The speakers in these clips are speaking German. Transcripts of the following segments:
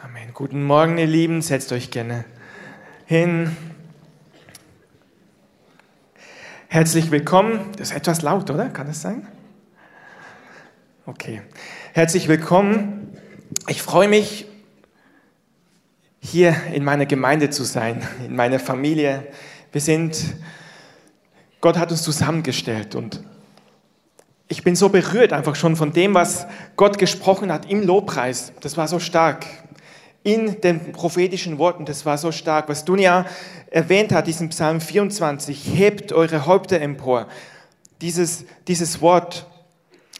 Amen. Guten Morgen, ihr Lieben. Setzt euch gerne hin. Herzlich willkommen. Das ist etwas laut, oder? Kann das sein? Okay. Herzlich willkommen. Ich freue mich, hier in meiner Gemeinde zu sein, in meiner Familie. Wir sind, Gott hat uns zusammengestellt und ich bin so berührt einfach schon von dem, was Gott gesprochen hat im Lobpreis. Das war so stark in den prophetischen Worten, das war so stark. Was Dunja erwähnt hat, diesen Psalm 24, hebt eure Häupter empor. Dieses, dieses Wort,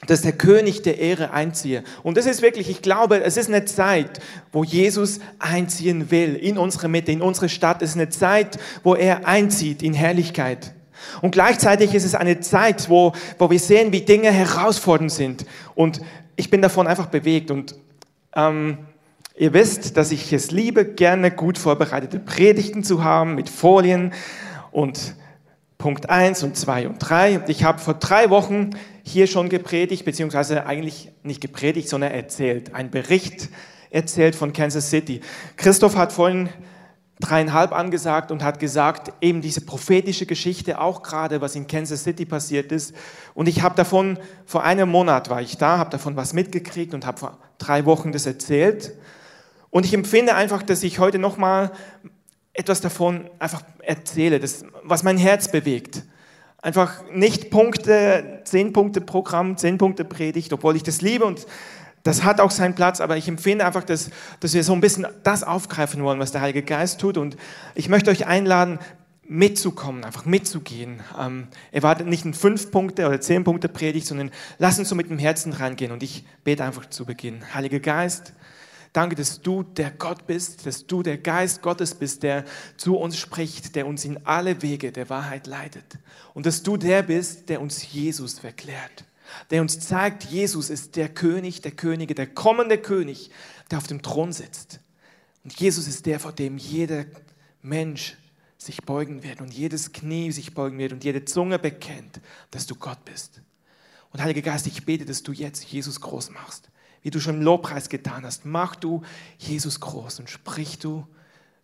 dass der König der Ehre einziehe. Und das ist wirklich, ich glaube, es ist eine Zeit, wo Jesus einziehen will in unsere Mitte, in unsere Stadt. Es ist eine Zeit, wo er einzieht in Herrlichkeit. Und gleichzeitig ist es eine Zeit, wo, wo wir sehen, wie Dinge herausfordernd sind. Und ich bin davon einfach bewegt. Und ähm, Ihr wisst, dass ich es liebe, gerne gut vorbereitete Predigten zu haben mit Folien und Punkt 1 und 2 und 3. Ich habe vor drei Wochen hier schon gepredigt, beziehungsweise eigentlich nicht gepredigt, sondern erzählt. Ein Bericht erzählt von Kansas City. Christoph hat vorhin dreieinhalb angesagt und hat gesagt, eben diese prophetische Geschichte, auch gerade was in Kansas City passiert ist. Und ich habe davon, vor einem Monat war ich da, habe davon was mitgekriegt und habe vor drei Wochen das erzählt. Und ich empfinde einfach, dass ich heute nochmal etwas davon einfach erzähle, das, was mein Herz bewegt. Einfach nicht Punkte, zehn Punkte Programm, zehn Punkte Predigt, obwohl ich das liebe und das hat auch seinen Platz, aber ich empfinde einfach, dass, dass wir so ein bisschen das aufgreifen wollen, was der Heilige Geist tut. Und ich möchte euch einladen, mitzukommen, einfach mitzugehen. Ähm, erwartet nicht ein fünf Punkte oder zehn Punkte Predigt, sondern lass uns so mit dem Herzen reingehen. Und ich bete einfach zu Beginn. Heiliger Geist, Danke, dass du der Gott bist, dass du der Geist Gottes bist, der zu uns spricht, der uns in alle Wege der Wahrheit leitet. Und dass du der bist, der uns Jesus verklärt, der uns zeigt, Jesus ist der König der Könige, der kommende König, der auf dem Thron sitzt. Und Jesus ist der, vor dem jeder Mensch sich beugen wird und jedes Knie sich beugen wird und jede Zunge bekennt, dass du Gott bist. Und Heiliger Geist, ich bete, dass du jetzt Jesus groß machst wie du schon im Lobpreis getan hast. Mach du Jesus groß und sprich du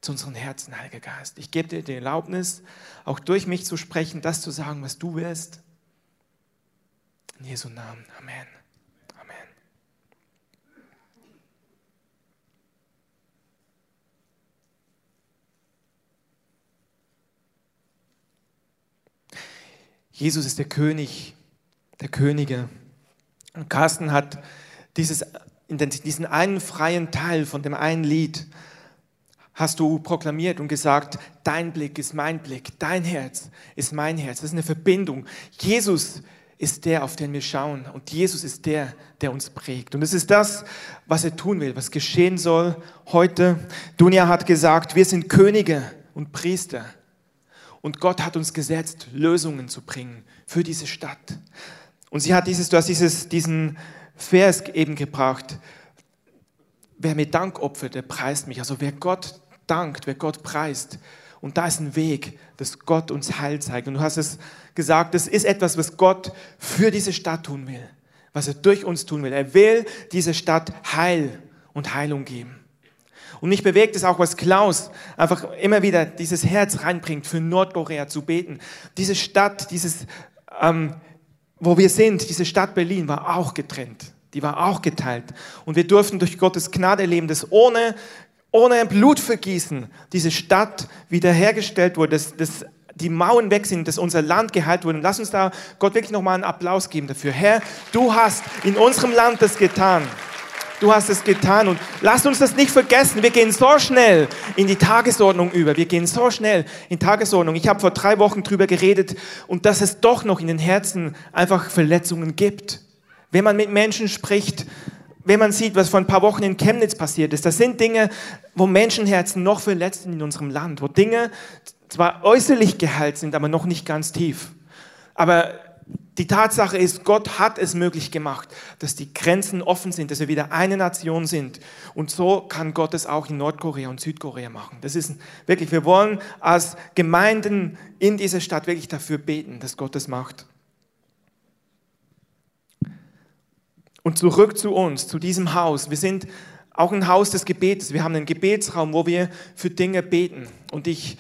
zu unseren Herzen, Heiliger Geist. Ich gebe dir die Erlaubnis, auch durch mich zu sprechen, das zu sagen, was du willst. In Jesu Namen. Amen. Amen. Jesus ist der König der Könige. Und Carsten hat dieses, diesen einen freien Teil von dem einen Lied hast du proklamiert und gesagt, dein Blick ist mein Blick, dein Herz ist mein Herz. Das ist eine Verbindung. Jesus ist der, auf den wir schauen und Jesus ist der, der uns prägt. Und es ist das, was er tun will, was geschehen soll heute. Dunja hat gesagt, wir sind Könige und Priester und Gott hat uns gesetzt, Lösungen zu bringen für diese Stadt. Und sie hat dieses, du hast dieses, diesen Vers eben gebracht. Wer mir Dank opfert, der preist mich. Also wer Gott dankt, wer Gott preist. Und da ist ein Weg, dass Gott uns Heil zeigt. Und du hast es gesagt, das ist etwas, was Gott für diese Stadt tun will. Was er durch uns tun will. Er will diese Stadt Heil und Heilung geben. Und mich bewegt es auch, was Klaus einfach immer wieder dieses Herz reinbringt, für Nordkorea zu beten. Diese Stadt, dieses ähm, wo wir sind, diese Stadt Berlin war auch getrennt. Die war auch geteilt. Und wir durften durch Gottes Gnade erleben, dass ohne, ohne Blutvergießen diese Stadt wiederhergestellt wurde, dass, dass die Mauern weg sind, dass unser Land geheilt wurde. Und lass uns da Gott wirklich nochmal einen Applaus geben dafür. Herr, du hast in unserem Land das getan. Du hast es getan und lass uns das nicht vergessen. Wir gehen so schnell in die Tagesordnung über. Wir gehen so schnell in Tagesordnung. Ich habe vor drei Wochen drüber geredet und dass es doch noch in den Herzen einfach Verletzungen gibt. Wenn man mit Menschen spricht, wenn man sieht, was vor ein paar Wochen in Chemnitz passiert ist, das sind Dinge, wo Menschenherzen noch verletzt sind in unserem Land, wo Dinge zwar äußerlich geheilt sind, aber noch nicht ganz tief. Aber die Tatsache ist, Gott hat es möglich gemacht, dass die Grenzen offen sind, dass wir wieder eine Nation sind. Und so kann Gott es auch in Nordkorea und Südkorea machen. Das ist wirklich, wir wollen als Gemeinden in dieser Stadt wirklich dafür beten, dass Gott es macht. Und zurück zu uns, zu diesem Haus. Wir sind auch ein Haus des Gebetes. Wir haben einen Gebetsraum, wo wir für Dinge beten. Und ich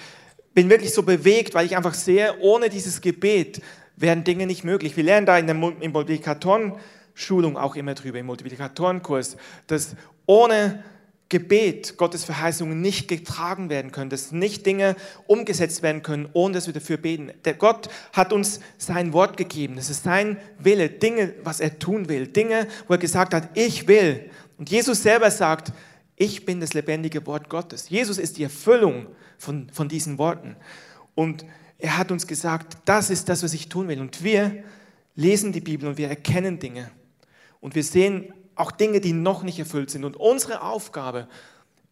bin wirklich so bewegt, weil ich einfach sehe, ohne dieses Gebet wären Dinge nicht möglich. Wir lernen da in der Multiplikatoren-Schulung auch immer drüber, im Multiplikatorenkurs, dass ohne Gebet Gottes Verheißungen nicht getragen werden können, dass nicht Dinge umgesetzt werden können, ohne dass wir dafür beten. Der Gott hat uns sein Wort gegeben. Das ist sein Wille, Dinge, was er tun will, Dinge, wo er gesagt hat, ich will. Und Jesus selber sagt, ich bin das lebendige Wort Gottes. Jesus ist die Erfüllung von, von diesen Worten. Und er hat uns gesagt, das ist das, was ich tun will. Und wir lesen die Bibel und wir erkennen Dinge. Und wir sehen auch Dinge, die noch nicht erfüllt sind. Und unsere Aufgabe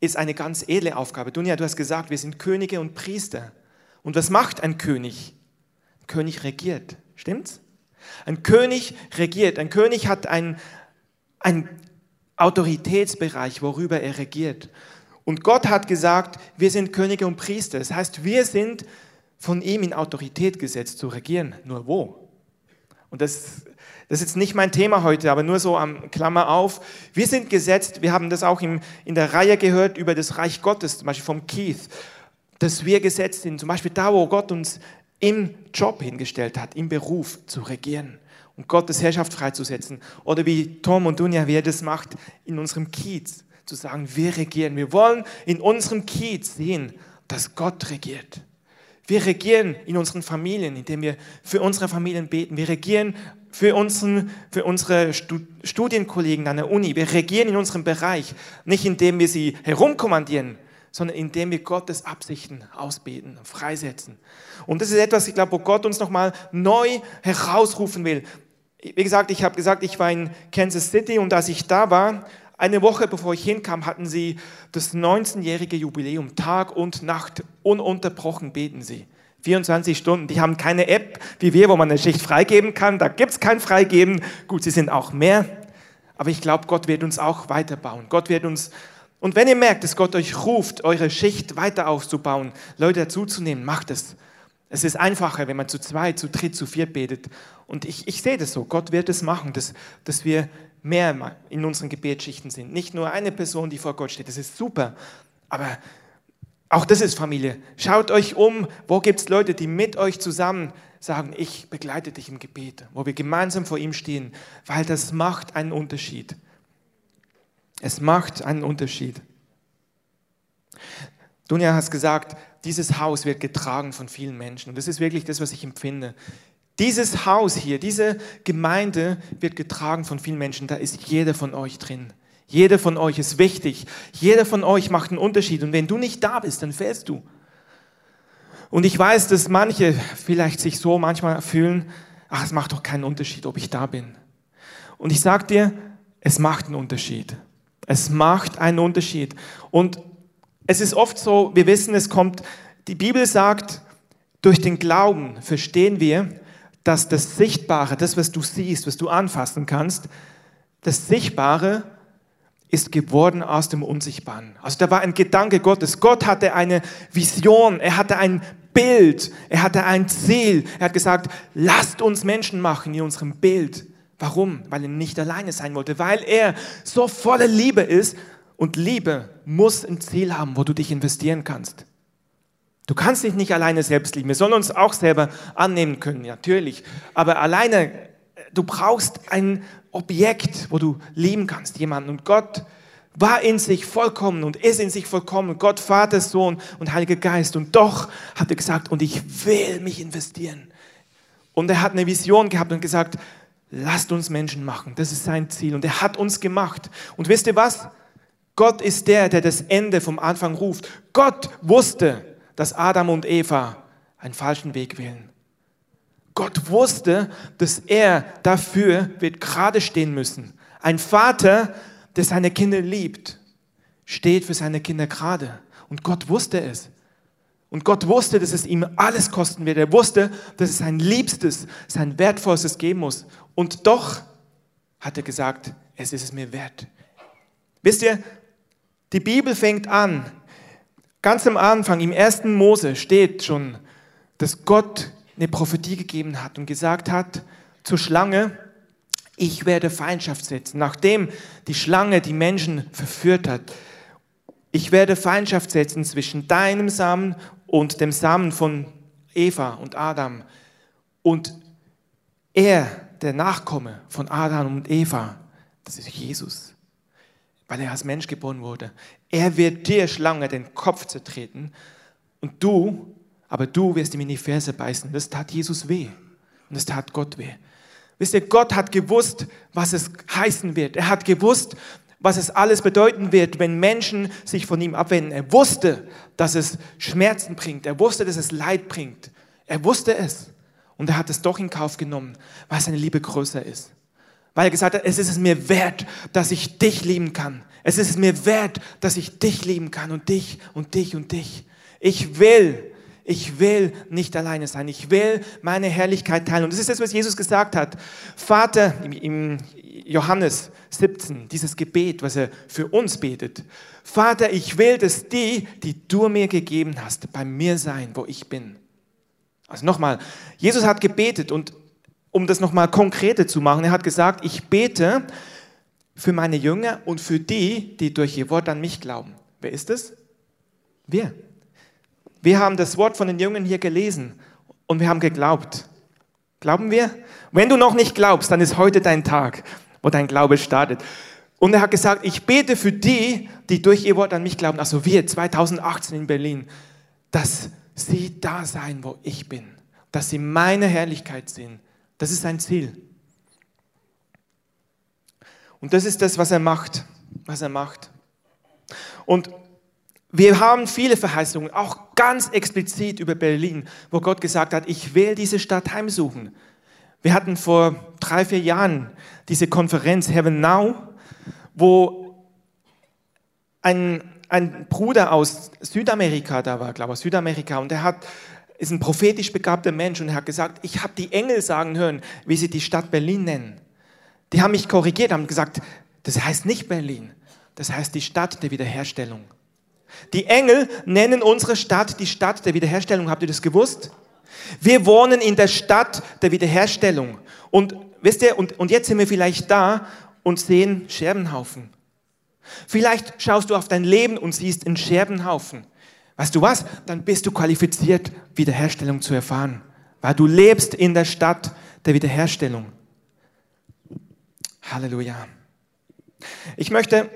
ist eine ganz edle Aufgabe. Dunja, du hast gesagt, wir sind Könige und Priester. Und was macht ein König? Ein König regiert. Stimmt's? Ein König regiert. Ein König hat einen, Autoritätsbereich, worüber er regiert. Und Gott hat gesagt, wir sind Könige und Priester. Das heißt, wir sind von ihm in Autorität gesetzt zu regieren. Nur wo? Und das das ist jetzt nicht mein Thema heute, aber nur so am Klammer auf. Wir sind gesetzt, wir haben das auch in, in der Reihe gehört über das Reich Gottes, zum Beispiel vom Keith, dass wir gesetzt sind, zum Beispiel da, wo Gott uns im Job hingestellt hat, im Beruf zu regieren und Gottes Herrschaft freizusetzen. Oder wie Tom und Dunja, wie er das macht, in unserem Kiez zu sagen, wir regieren. Wir wollen in unserem Kiez sehen, dass Gott regiert. Wir regieren in unseren Familien, indem wir für unsere Familien beten. Wir regieren für, unseren, für unsere Studienkollegen an der Uni. Wir regieren in unserem Bereich, nicht indem wir sie herumkommandieren, sondern indem wir Gottes Absichten ausbeten, freisetzen. Und das ist etwas, ich glaube, wo Gott uns nochmal neu herausrufen will. Wie gesagt, ich habe gesagt, ich war in Kansas City und als ich da war, eine Woche bevor ich hinkam, hatten sie das 19-jährige Jubiläum. Tag und Nacht ununterbrochen beten sie. 24 Stunden. Die haben keine App wie wir, wo man eine Schicht freigeben kann. Da gibt es kein Freigeben. Gut, sie sind auch mehr. Aber ich glaube, Gott wird uns auch weiterbauen. Gott wird uns. Und wenn ihr merkt, dass Gott euch ruft, eure Schicht weiter aufzubauen, Leute dazuzunehmen, macht es. Es ist einfacher, wenn man zu zweit, zu dritt, zu viert betet. Und ich, ich sehe das so. Gott wird es machen, dass, dass wir mehr in unseren Gebetsschichten sind. Nicht nur eine Person, die vor Gott steht. Das ist super. Aber auch das ist Familie. Schaut euch um, wo gibt es Leute, die mit euch zusammen sagen, ich begleite dich im Gebet, wo wir gemeinsam vor ihm stehen, weil das macht einen Unterschied. Es macht einen Unterschied. Dunja hat gesagt, dieses Haus wird getragen von vielen Menschen. Und das ist wirklich das, was ich empfinde. Dieses Haus hier, diese Gemeinde wird getragen von vielen Menschen. Da ist jeder von euch drin. Jeder von euch ist wichtig. Jeder von euch macht einen Unterschied. Und wenn du nicht da bist, dann fällst du. Und ich weiß, dass manche vielleicht sich so manchmal fühlen, ach, es macht doch keinen Unterschied, ob ich da bin. Und ich sage dir, es macht einen Unterschied. Es macht einen Unterschied. Und es ist oft so, wir wissen, es kommt, die Bibel sagt, durch den Glauben verstehen wir, dass das Sichtbare, das, was du siehst, was du anfassen kannst, das Sichtbare ist geworden aus dem Unsichtbaren. Also da war ein Gedanke Gottes. Gott hatte eine Vision, er hatte ein Bild, er hatte ein Ziel. Er hat gesagt, lasst uns Menschen machen in unserem Bild. Warum? Weil er nicht alleine sein wollte, weil er so voller Liebe ist und Liebe muss ein Ziel haben, wo du dich investieren kannst. Du kannst dich nicht alleine selbst lieben. Wir sollen uns auch selber annehmen können, natürlich. Aber alleine, du brauchst ein Objekt, wo du lieben kannst, jemanden. Und Gott war in sich vollkommen und ist in sich vollkommen. Gott, Vater, Sohn und Heiliger Geist. Und doch hat er gesagt, und ich will mich investieren. Und er hat eine Vision gehabt und gesagt, lasst uns Menschen machen. Das ist sein Ziel. Und er hat uns gemacht. Und wisst ihr was? Gott ist der, der das Ende vom Anfang ruft. Gott wusste, dass Adam und Eva einen falschen Weg wählen. Gott wusste, dass er dafür wird gerade stehen müssen. Ein Vater, der seine Kinder liebt, steht für seine Kinder gerade. Und Gott wusste es. Und Gott wusste, dass es ihm alles kosten wird. Er wusste, dass es sein Liebstes, sein Wertvollstes geben muss. Und doch hat er gesagt, es ist es mir wert. Wisst ihr, die Bibel fängt an, ganz am Anfang, im ersten Mose steht schon, dass Gott eine Prophetie gegeben hat und gesagt hat zur Schlange, Ich werde Feindschaft setzen, nachdem die Schlange die Menschen verführt hat. Ich werde Feindschaft setzen zwischen deinem Samen und dem Samen von Eva und Adam. Und er, der Nachkomme von Adam und Eva, das ist Jesus, weil er als Mensch geboren wurde. Er wird dir, Schlange, den Kopf zertreten und du, aber du wirst ihm in die Ferse beißen. Das tat Jesus weh und das tat Gott weh. Wisst ihr, Gott hat gewusst, was es heißen wird. Er hat gewusst, was es alles bedeuten wird, wenn Menschen sich von ihm abwenden. Er wusste, dass es Schmerzen bringt. Er wusste, dass es Leid bringt. Er wusste es. Und er hat es doch in Kauf genommen, weil seine Liebe größer ist. Weil er gesagt hat, es ist es mir wert, dass ich dich lieben kann. Es ist es mir wert, dass ich dich lieben kann und dich und dich und dich. Ich will, ich will nicht alleine sein. Ich will meine Herrlichkeit teilen. Und das ist das, was Jesus gesagt hat. Vater, im Johannes 17, dieses Gebet, was er für uns betet. Vater, ich will, dass die, die du mir gegeben hast, bei mir sein, wo ich bin. Also nochmal, Jesus hat gebetet und um das nochmal konkreter zu machen, er hat gesagt, ich bete für meine Jünger und für die, die durch ihr Wort an mich glauben. Wer ist es? Wir. Wir haben das Wort von den Jüngern hier gelesen und wir haben geglaubt. Glauben wir? Wenn du noch nicht glaubst, dann ist heute dein Tag, wo dein Glaube startet. Und er hat gesagt, ich bete für die, die durch ihr Wort an mich glauben, also wir 2018 in Berlin, dass sie da sein, wo ich bin, dass sie meine Herrlichkeit sehen. Das ist sein Ziel. Und das ist das, was er macht, was er macht. Und wir haben viele Verheißungen, auch ganz explizit über Berlin, wo Gott gesagt hat, ich will diese Stadt heimsuchen. Wir hatten vor drei, vier Jahren diese Konferenz Heaven Now, wo ein ein Bruder aus Südamerika da war, glaube ich, aus Südamerika, und er hat, ist ein prophetisch begabter Mensch und er hat gesagt, ich habe die Engel sagen hören, wie sie die Stadt Berlin nennen. Die haben mich korrigiert, haben gesagt, das heißt nicht Berlin, das heißt die Stadt der Wiederherstellung. Die Engel nennen unsere Stadt die Stadt der Wiederherstellung. Habt ihr das gewusst? Wir wohnen in der Stadt der Wiederherstellung. Und wisst ihr, und, und jetzt sind wir vielleicht da und sehen Scherbenhaufen. Vielleicht schaust du auf dein Leben und siehst einen Scherbenhaufen. Weißt du was? Dann bist du qualifiziert, Wiederherstellung zu erfahren, weil du lebst in der Stadt der Wiederherstellung. Halleluja. Ich möchte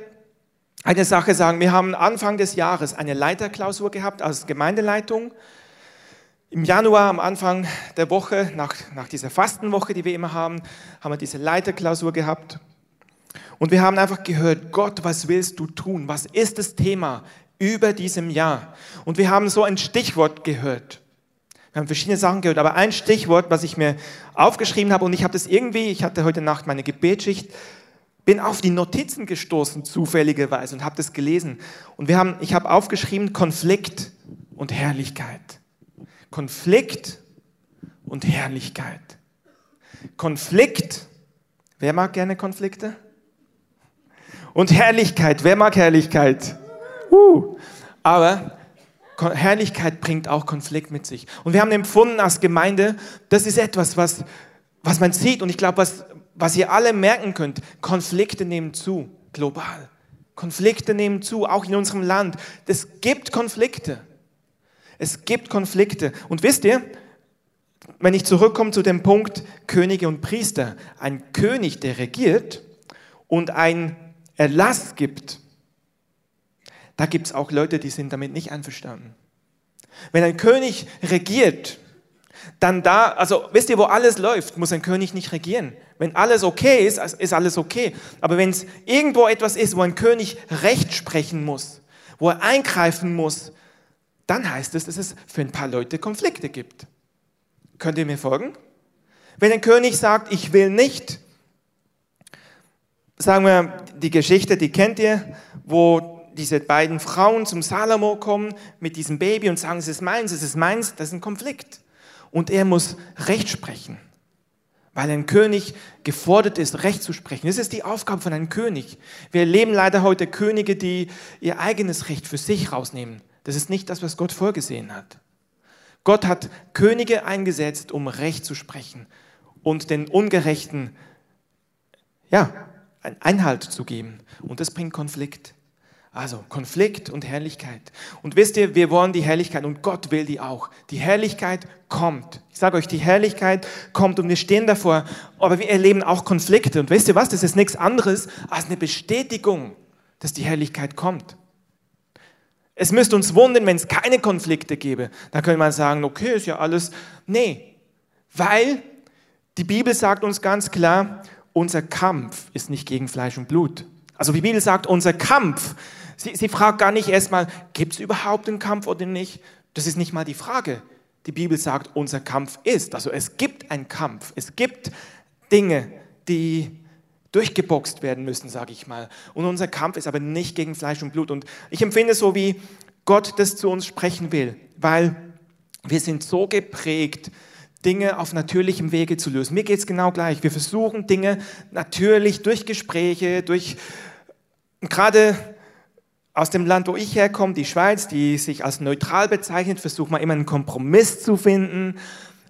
eine Sache sagen. Wir haben Anfang des Jahres eine Leiterklausur gehabt als Gemeindeleitung. Im Januar, am Anfang der Woche, nach, nach dieser Fastenwoche, die wir immer haben, haben wir diese Leiterklausur gehabt. Und wir haben einfach gehört, Gott, was willst du tun? Was ist das Thema über diesem Jahr? Und wir haben so ein Stichwort gehört. Wir haben verschiedene Sachen gehört, aber ein Stichwort, was ich mir aufgeschrieben habe, und ich habe das irgendwie, ich hatte heute Nacht meine Gebetsschicht, bin auf die Notizen gestoßen, zufälligerweise, und habe das gelesen. Und wir haben, ich habe aufgeschrieben, Konflikt und Herrlichkeit. Konflikt und Herrlichkeit. Konflikt. Wer mag gerne Konflikte? Und Herrlichkeit, wer mag Herrlichkeit? Uh. Aber Herrlichkeit bringt auch Konflikt mit sich. Und wir haben empfunden als Gemeinde, das ist etwas, was, was man sieht. Und ich glaube, was, was ihr alle merken könnt, Konflikte nehmen zu, global. Konflikte nehmen zu, auch in unserem Land. Es gibt Konflikte. Es gibt Konflikte. Und wisst ihr, wenn ich zurückkomme zu dem Punkt Könige und Priester, ein König, der regiert und ein Erlass gibt, da gibt es auch Leute, die sind damit nicht einverstanden. Wenn ein König regiert, dann da, also wisst ihr, wo alles läuft, muss ein König nicht regieren. Wenn alles okay ist, ist alles okay. Aber wenn es irgendwo etwas ist, wo ein König Recht sprechen muss, wo er eingreifen muss, dann heißt es, dass es für ein paar Leute Konflikte gibt. Könnt ihr mir folgen? Wenn ein König sagt, ich will nicht, sagen wir, die Geschichte, die kennt ihr, wo diese beiden Frauen zum Salomo kommen mit diesem Baby und sagen, es ist meins, es ist meins, das ist ein Konflikt. Und er muss Recht sprechen, weil ein König gefordert ist, Recht zu sprechen. Das ist die Aufgabe von einem König. Wir erleben leider heute Könige, die ihr eigenes Recht für sich rausnehmen. Das ist nicht das, was Gott vorgesehen hat. Gott hat Könige eingesetzt, um Recht zu sprechen und den Ungerechten ja, Einhalt zu geben. Und das bringt Konflikt. Also Konflikt und Herrlichkeit. Und wisst ihr, wir wollen die Herrlichkeit und Gott will die auch. Die Herrlichkeit kommt. Ich sage euch, die Herrlichkeit kommt und wir stehen davor. Aber wir erleben auch Konflikte. Und wisst ihr was? Das ist nichts anderes als eine Bestätigung, dass die Herrlichkeit kommt. Es müsste uns wundern, wenn es keine Konflikte gäbe. Dann könnte man sagen, okay, ist ja alles. Nee, weil die Bibel sagt uns ganz klar, unser Kampf ist nicht gegen Fleisch und Blut. Also die Bibel sagt, unser Kampf Sie, sie fragt gar nicht erstmal, gibt es überhaupt einen Kampf oder nicht? Das ist nicht mal die Frage. Die Bibel sagt, unser Kampf ist. Also es gibt einen Kampf. Es gibt Dinge, die durchgeboxt werden müssen, sage ich mal. Und unser Kampf ist aber nicht gegen Fleisch und Blut. Und ich empfinde es so, wie Gott das zu uns sprechen will, weil wir sind so geprägt, Dinge auf natürlichem Wege zu lösen. Mir geht es genau gleich. Wir versuchen Dinge natürlich durch Gespräche, durch gerade aus dem Land, wo ich herkomme, die Schweiz, die sich als neutral bezeichnet, versucht man immer einen Kompromiss zu finden.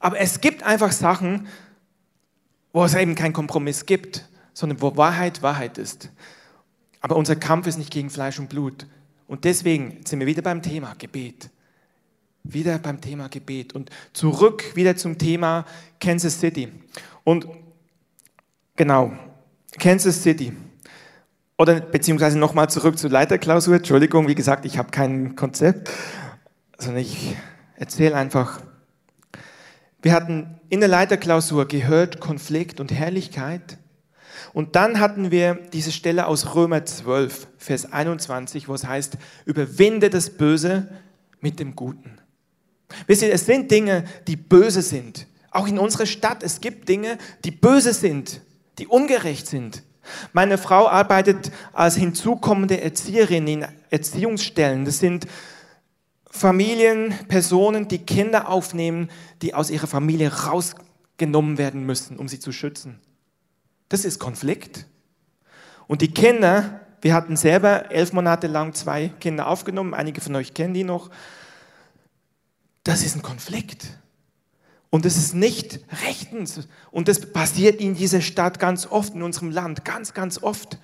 Aber es gibt einfach Sachen, wo es eben keinen Kompromiss gibt, sondern wo Wahrheit Wahrheit ist. Aber unser Kampf ist nicht gegen Fleisch und Blut. Und deswegen sind wir wieder beim Thema Gebet. Wieder beim Thema Gebet. Und zurück wieder zum Thema Kansas City. Und genau, Kansas City. Oder beziehungsweise nochmal zurück zur Leiterklausur. Entschuldigung, wie gesagt, ich habe kein Konzept, sondern ich erzähle einfach. Wir hatten in der Leiterklausur gehört Konflikt und Herrlichkeit. Und dann hatten wir diese Stelle aus Römer 12, Vers 21, wo es heißt, überwinde das Böse mit dem Guten. Wisst ihr, es sind Dinge, die böse sind. Auch in unserer Stadt, es gibt Dinge, die böse sind, die ungerecht sind. Meine Frau arbeitet als hinzukommende Erzieherin in Erziehungsstellen. Das sind Familien, Personen, die Kinder aufnehmen, die aus ihrer Familie rausgenommen werden müssen, um sie zu schützen. Das ist Konflikt. Und die Kinder, wir hatten selber elf Monate lang zwei Kinder aufgenommen, einige von euch kennen die noch. Das ist ein Konflikt. Und es ist nicht rechtens. Und das passiert in dieser Stadt ganz oft, in unserem Land, ganz, ganz oft.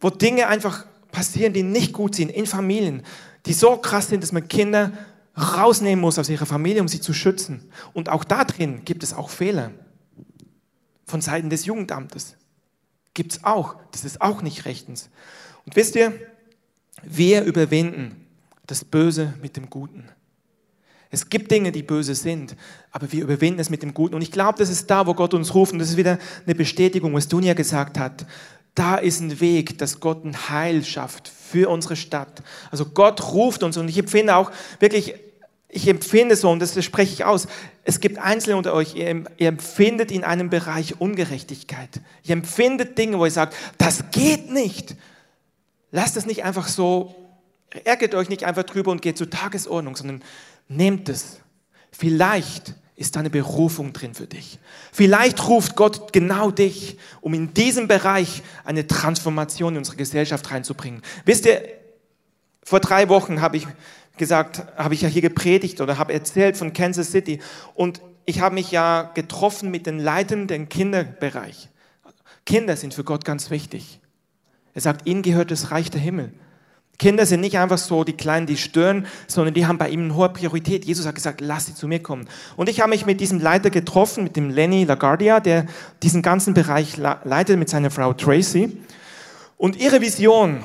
Wo Dinge einfach passieren, die nicht gut sind, in Familien, die so krass sind, dass man Kinder rausnehmen muss aus ihrer Familie, um sie zu schützen. Und auch da drin gibt es auch Fehler. Von Seiten des Jugendamtes. Gibt es auch. Das ist auch nicht rechtens. Und wisst ihr, wir überwinden das Böse mit dem Guten. Es gibt Dinge, die böse sind, aber wir überwinden es mit dem Guten. Und ich glaube, das ist da, wo Gott uns ruft. Und das ist wieder eine Bestätigung, was Dunja gesagt hat. Da ist ein Weg, dass Gott ein Heil schafft für unsere Stadt. Also Gott ruft uns und ich empfinde auch wirklich, ich empfinde so, und das spreche ich aus, es gibt Einzelne unter euch, ihr, ihr empfindet in einem Bereich Ungerechtigkeit. Ihr empfindet Dinge, wo ihr sagt, das geht nicht. Lasst es nicht einfach so, ärgert euch nicht einfach drüber und geht zur Tagesordnung, sondern Nehmt es. Vielleicht ist eine Berufung drin für dich. Vielleicht ruft Gott genau dich, um in diesem Bereich eine Transformation in unsere Gesellschaft reinzubringen. Wisst ihr, vor drei Wochen habe ich gesagt, habe ich ja hier gepredigt oder habe erzählt von Kansas City und ich habe mich ja getroffen mit den Leitern im Kinderbereich. Kinder sind für Gott ganz wichtig. Er sagt, ihnen gehört das Reich der Himmel. Kinder sind nicht einfach so die Kleinen, die stören, sondern die haben bei ihm eine hohe Priorität. Jesus hat gesagt, lass sie zu mir kommen. Und ich habe mich mit diesem Leiter getroffen, mit dem Lenny LaGuardia, der diesen ganzen Bereich leitet mit seiner Frau Tracy. Und ihre Vision,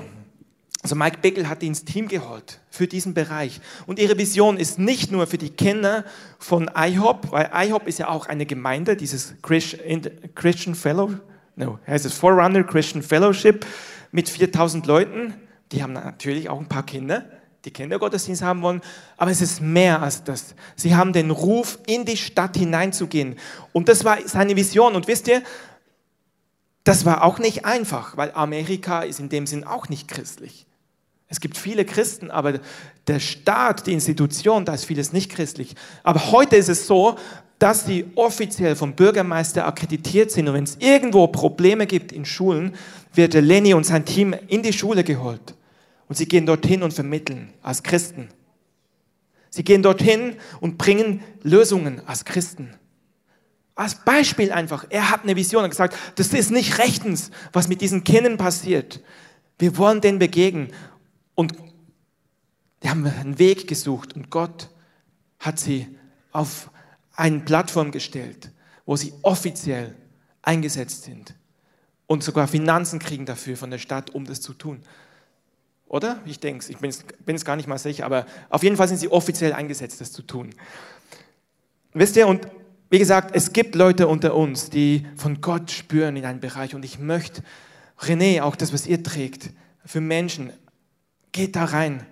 also Mike Bickel hat ins Team geholt für diesen Bereich. Und ihre Vision ist nicht nur für die Kinder von IHOP, weil IHOP ist ja auch eine Gemeinde, dieses Christian Fellow, no, heißt es Forerunner Christian Fellowship mit 4000 Leuten die haben natürlich auch ein paar Kinder, die Kindergottesdienst haben wollen, aber es ist mehr als das. Sie haben den Ruf, in die Stadt hineinzugehen. Und das war seine Vision. Und wisst ihr, das war auch nicht einfach, weil Amerika ist in dem Sinn auch nicht christlich. Es gibt viele Christen, aber der Staat, die Institution, da ist vieles nicht christlich. Aber heute ist es so, dass sie offiziell vom Bürgermeister akkreditiert sind. Und wenn es irgendwo Probleme gibt in Schulen, wird Lenny und sein Team in die Schule geholt. Und sie gehen dorthin und vermitteln als Christen. Sie gehen dorthin und bringen Lösungen als Christen. Als Beispiel einfach. Er hat eine Vision und gesagt, das ist nicht rechtens, was mit diesen Kindern passiert. Wir wollen denen begegnen. Und die haben einen Weg gesucht und Gott hat sie auf eine Plattform gestellt, wo sie offiziell eingesetzt sind und sogar Finanzen kriegen dafür von der Stadt, um das zu tun. Oder? Ich denke es, ich bin es gar nicht mal sicher, aber auf jeden Fall sind sie offiziell eingesetzt, das zu tun. Wisst ihr, und wie gesagt, es gibt Leute unter uns, die von Gott spüren in einem Bereich und ich möchte, René, auch das, was ihr trägt, für Menschen, geht da rein.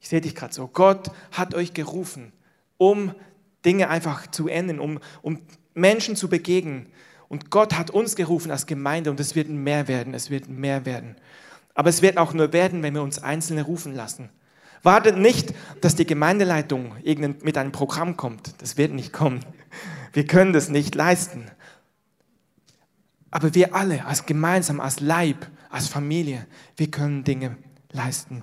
Ich sehe dich gerade so. Gott hat euch gerufen, um Dinge einfach zu ändern, um, um Menschen zu begegnen. Und Gott hat uns gerufen als Gemeinde und es wird mehr werden, es wird mehr werden. Aber es wird auch nur werden, wenn wir uns Einzelne rufen lassen. Wartet nicht, dass die Gemeindeleitung mit einem Programm kommt. Das wird nicht kommen. Wir können das nicht leisten. Aber wir alle, als gemeinsam, als Leib, als Familie, wir können Dinge leisten.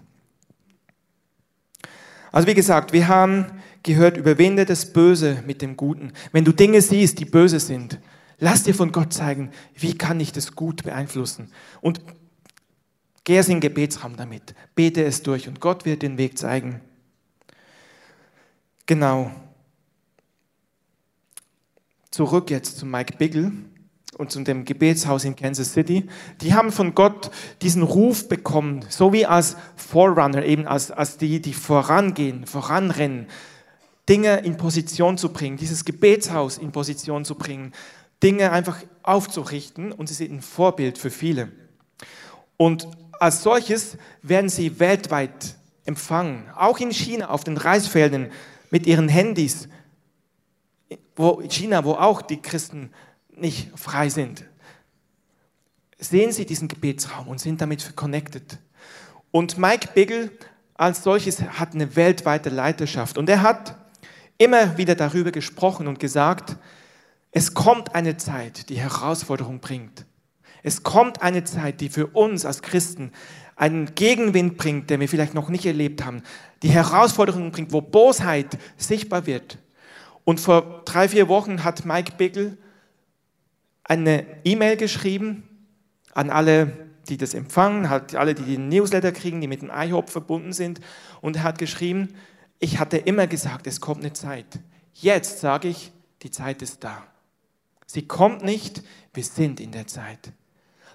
Also wie gesagt, wir haben gehört, überwinde das Böse mit dem Guten. Wenn du Dinge siehst, die böse sind, lass dir von Gott zeigen, wie kann ich das gut beeinflussen. Und geh es in den Gebetsraum damit, bete es durch und Gott wird den Weg zeigen. Genau. Zurück jetzt zu Mike Biggle und zu dem Gebetshaus in Kansas City, die haben von Gott diesen Ruf bekommen, so wie als Forerunner, eben als, als die, die vorangehen, voranrennen, Dinge in Position zu bringen, dieses Gebetshaus in Position zu bringen, Dinge einfach aufzurichten und sie sind ein Vorbild für viele. Und als solches werden sie weltweit empfangen, auch in China auf den Reisfeldern mit ihren Handys, wo China, wo auch die Christen nicht frei sind, sehen sie diesen Gebetsraum und sind damit connected. Und Mike Biggle als solches hat eine weltweite Leiterschaft und er hat immer wieder darüber gesprochen und gesagt, es kommt eine Zeit, die Herausforderung bringt. Es kommt eine Zeit, die für uns als Christen einen Gegenwind bringt, den wir vielleicht noch nicht erlebt haben. Die Herausforderung bringt, wo Bosheit sichtbar wird. Und vor drei, vier Wochen hat Mike Biggle eine E-Mail geschrieben an alle, die das empfangen, hat alle, die den Newsletter kriegen, die mit dem IHOP verbunden sind. Und er hat geschrieben, ich hatte immer gesagt, es kommt eine Zeit. Jetzt sage ich, die Zeit ist da. Sie kommt nicht, wir sind in der Zeit.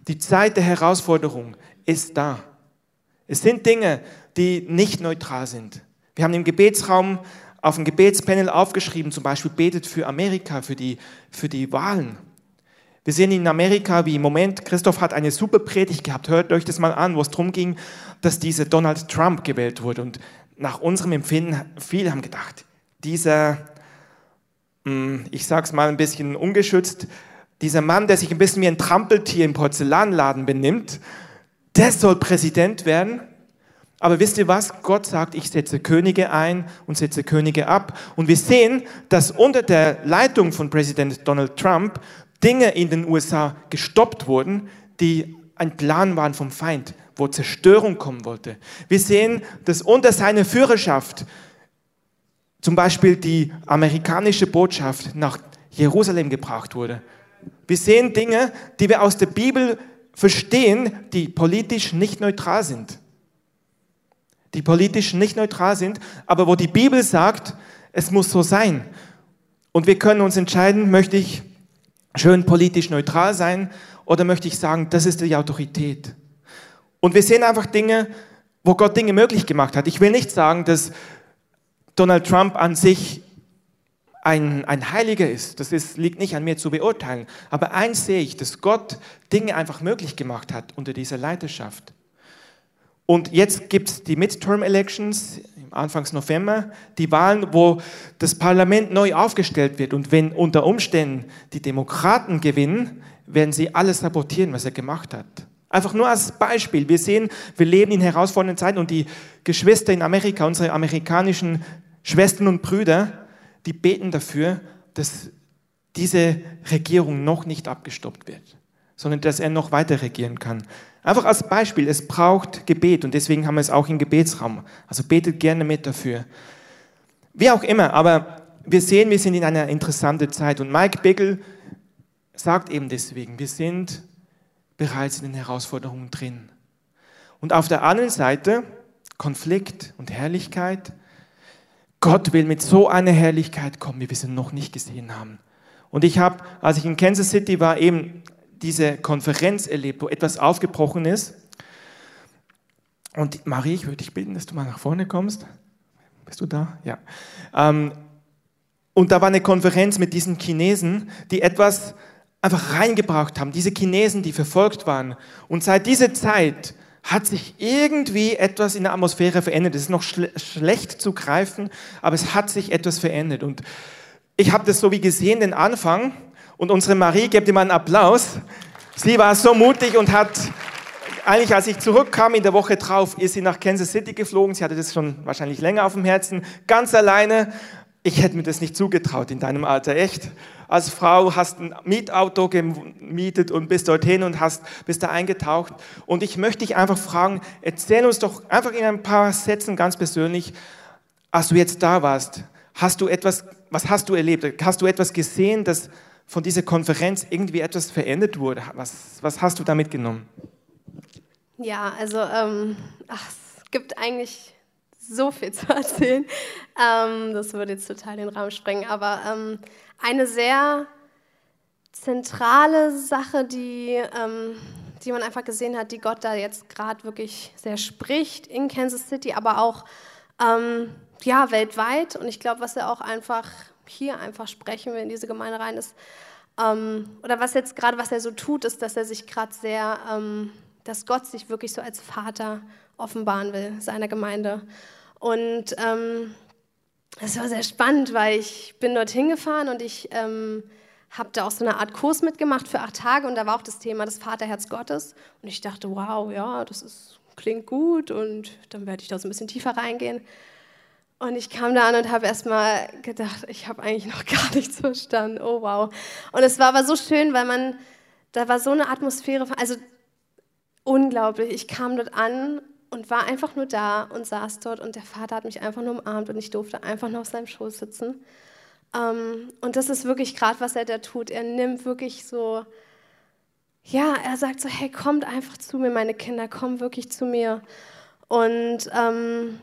Die Zeit der Herausforderung ist da. Es sind Dinge, die nicht neutral sind. Wir haben im Gebetsraum auf dem Gebetspanel aufgeschrieben, zum Beispiel betet für Amerika, für die, für die Wahlen. Wir sehen in Amerika, wie im Moment, Christoph hat eine super Predigt gehabt, hört euch das mal an, wo es darum ging, dass dieser Donald Trump gewählt wurde. Und nach unserem Empfinden, viele haben gedacht, dieser, ich sag's mal ein bisschen ungeschützt, dieser Mann, der sich ein bisschen wie ein Trampeltier im Porzellanladen benimmt, der soll Präsident werden. Aber wisst ihr was? Gott sagt, ich setze Könige ein und setze Könige ab. Und wir sehen, dass unter der Leitung von Präsident Donald Trump Dinge in den USA gestoppt wurden, die ein Plan waren vom Feind, wo Zerstörung kommen wollte. Wir sehen, dass unter seiner Führerschaft zum Beispiel die amerikanische Botschaft nach Jerusalem gebracht wurde. Wir sehen Dinge, die wir aus der Bibel verstehen, die politisch nicht neutral sind. Die politisch nicht neutral sind, aber wo die Bibel sagt, es muss so sein. Und wir können uns entscheiden, möchte ich schön politisch neutral sein oder möchte ich sagen, das ist die Autorität? Und wir sehen einfach Dinge, wo Gott Dinge möglich gemacht hat. Ich will nicht sagen, dass Donald Trump an sich ein, ein Heiliger ist. Das ist, liegt nicht an mir zu beurteilen. Aber eins sehe ich, dass Gott Dinge einfach möglich gemacht hat unter dieser Leiterschaft. Und jetzt gibt es die Midterm-Elections, Anfangs November, die Wahlen, wo das Parlament neu aufgestellt wird. Und wenn unter Umständen die Demokraten gewinnen, werden sie alles sabotieren, was er gemacht hat. Einfach nur als Beispiel. Wir sehen, wir leben in herausfordernden Zeiten und die Geschwister in Amerika, unsere amerikanischen Schwestern und Brüder, die beten dafür, dass diese Regierung noch nicht abgestoppt wird, sondern dass er noch weiter regieren kann. Einfach als Beispiel, es braucht Gebet und deswegen haben wir es auch im Gebetsraum. Also betet gerne mit dafür. Wie auch immer, aber wir sehen, wir sind in einer interessanten Zeit und Mike Bickel sagt eben deswegen, wir sind bereits in den Herausforderungen drin. Und auf der anderen Seite Konflikt und Herrlichkeit. Gott will mit so einer Herrlichkeit kommen, wie wir sie noch nicht gesehen haben. Und ich habe, als ich in Kansas City war, eben diese Konferenz erlebt, wo etwas aufgebrochen ist. Und Marie, ich würde dich bitten, dass du mal nach vorne kommst. Bist du da? Ja. Ähm, und da war eine Konferenz mit diesen Chinesen, die etwas einfach reingebracht haben. Diese Chinesen, die verfolgt waren. Und seit dieser Zeit hat sich irgendwie etwas in der Atmosphäre verändert. Es ist noch schle schlecht zu greifen, aber es hat sich etwas verändert. Und ich habe das so wie gesehen, den Anfang. Und unsere Marie, gebt ihm einen Applaus. Sie war so mutig und hat, eigentlich als ich zurückkam in der Woche drauf, ist sie nach Kansas City geflogen. Sie hatte das schon wahrscheinlich länger auf dem Herzen, ganz alleine. Ich hätte mir das nicht zugetraut in deinem Alter, echt als Frau, hast ein Mietauto gemietet und bist dorthin und hast, bist da eingetaucht. Und ich möchte dich einfach fragen, erzähl uns doch einfach in ein paar Sätzen ganz persönlich, als du jetzt da warst, hast du etwas, was hast du erlebt? Hast du etwas gesehen, dass von dieser Konferenz irgendwie etwas verändert wurde? Was, was hast du da mitgenommen? Ja, also ähm, ach, es gibt eigentlich so viel zu erzählen. Ähm, das würde jetzt total den Rahmen sprengen. Aber ähm, eine sehr zentrale Sache, die, ähm, die man einfach gesehen hat, die Gott da jetzt gerade wirklich sehr spricht in Kansas City, aber auch ähm, ja, weltweit. Und ich glaube, was er auch einfach hier einfach sprechen will in diese Gemeinde rein ist, ähm, oder was jetzt gerade, was er so tut, ist, dass er sich gerade sehr, ähm, dass Gott sich wirklich so als Vater offenbaren will, seiner Gemeinde. Und ähm, war sehr spannend, weil ich bin dorthin gefahren und ich ähm, habe da auch so eine Art Kurs mitgemacht für acht Tage und da war auch das Thema das Vaterherz Gottes. Und ich dachte, wow, ja, das ist, klingt gut und dann werde ich da so ein bisschen tiefer reingehen. Und ich kam da an und habe erstmal gedacht, ich habe eigentlich noch gar nichts verstanden. Oh wow. Und es war aber so schön, weil man, da war so eine Atmosphäre, also unglaublich. Ich kam dort an und war einfach nur da und saß dort und der Vater hat mich einfach nur umarmt und ich durfte einfach nur auf seinem Schoß sitzen. Ähm, und das ist wirklich gerade, was er da tut. Er nimmt wirklich so, ja, er sagt so, hey, kommt einfach zu mir, meine Kinder, kommt wirklich zu mir. Und ähm,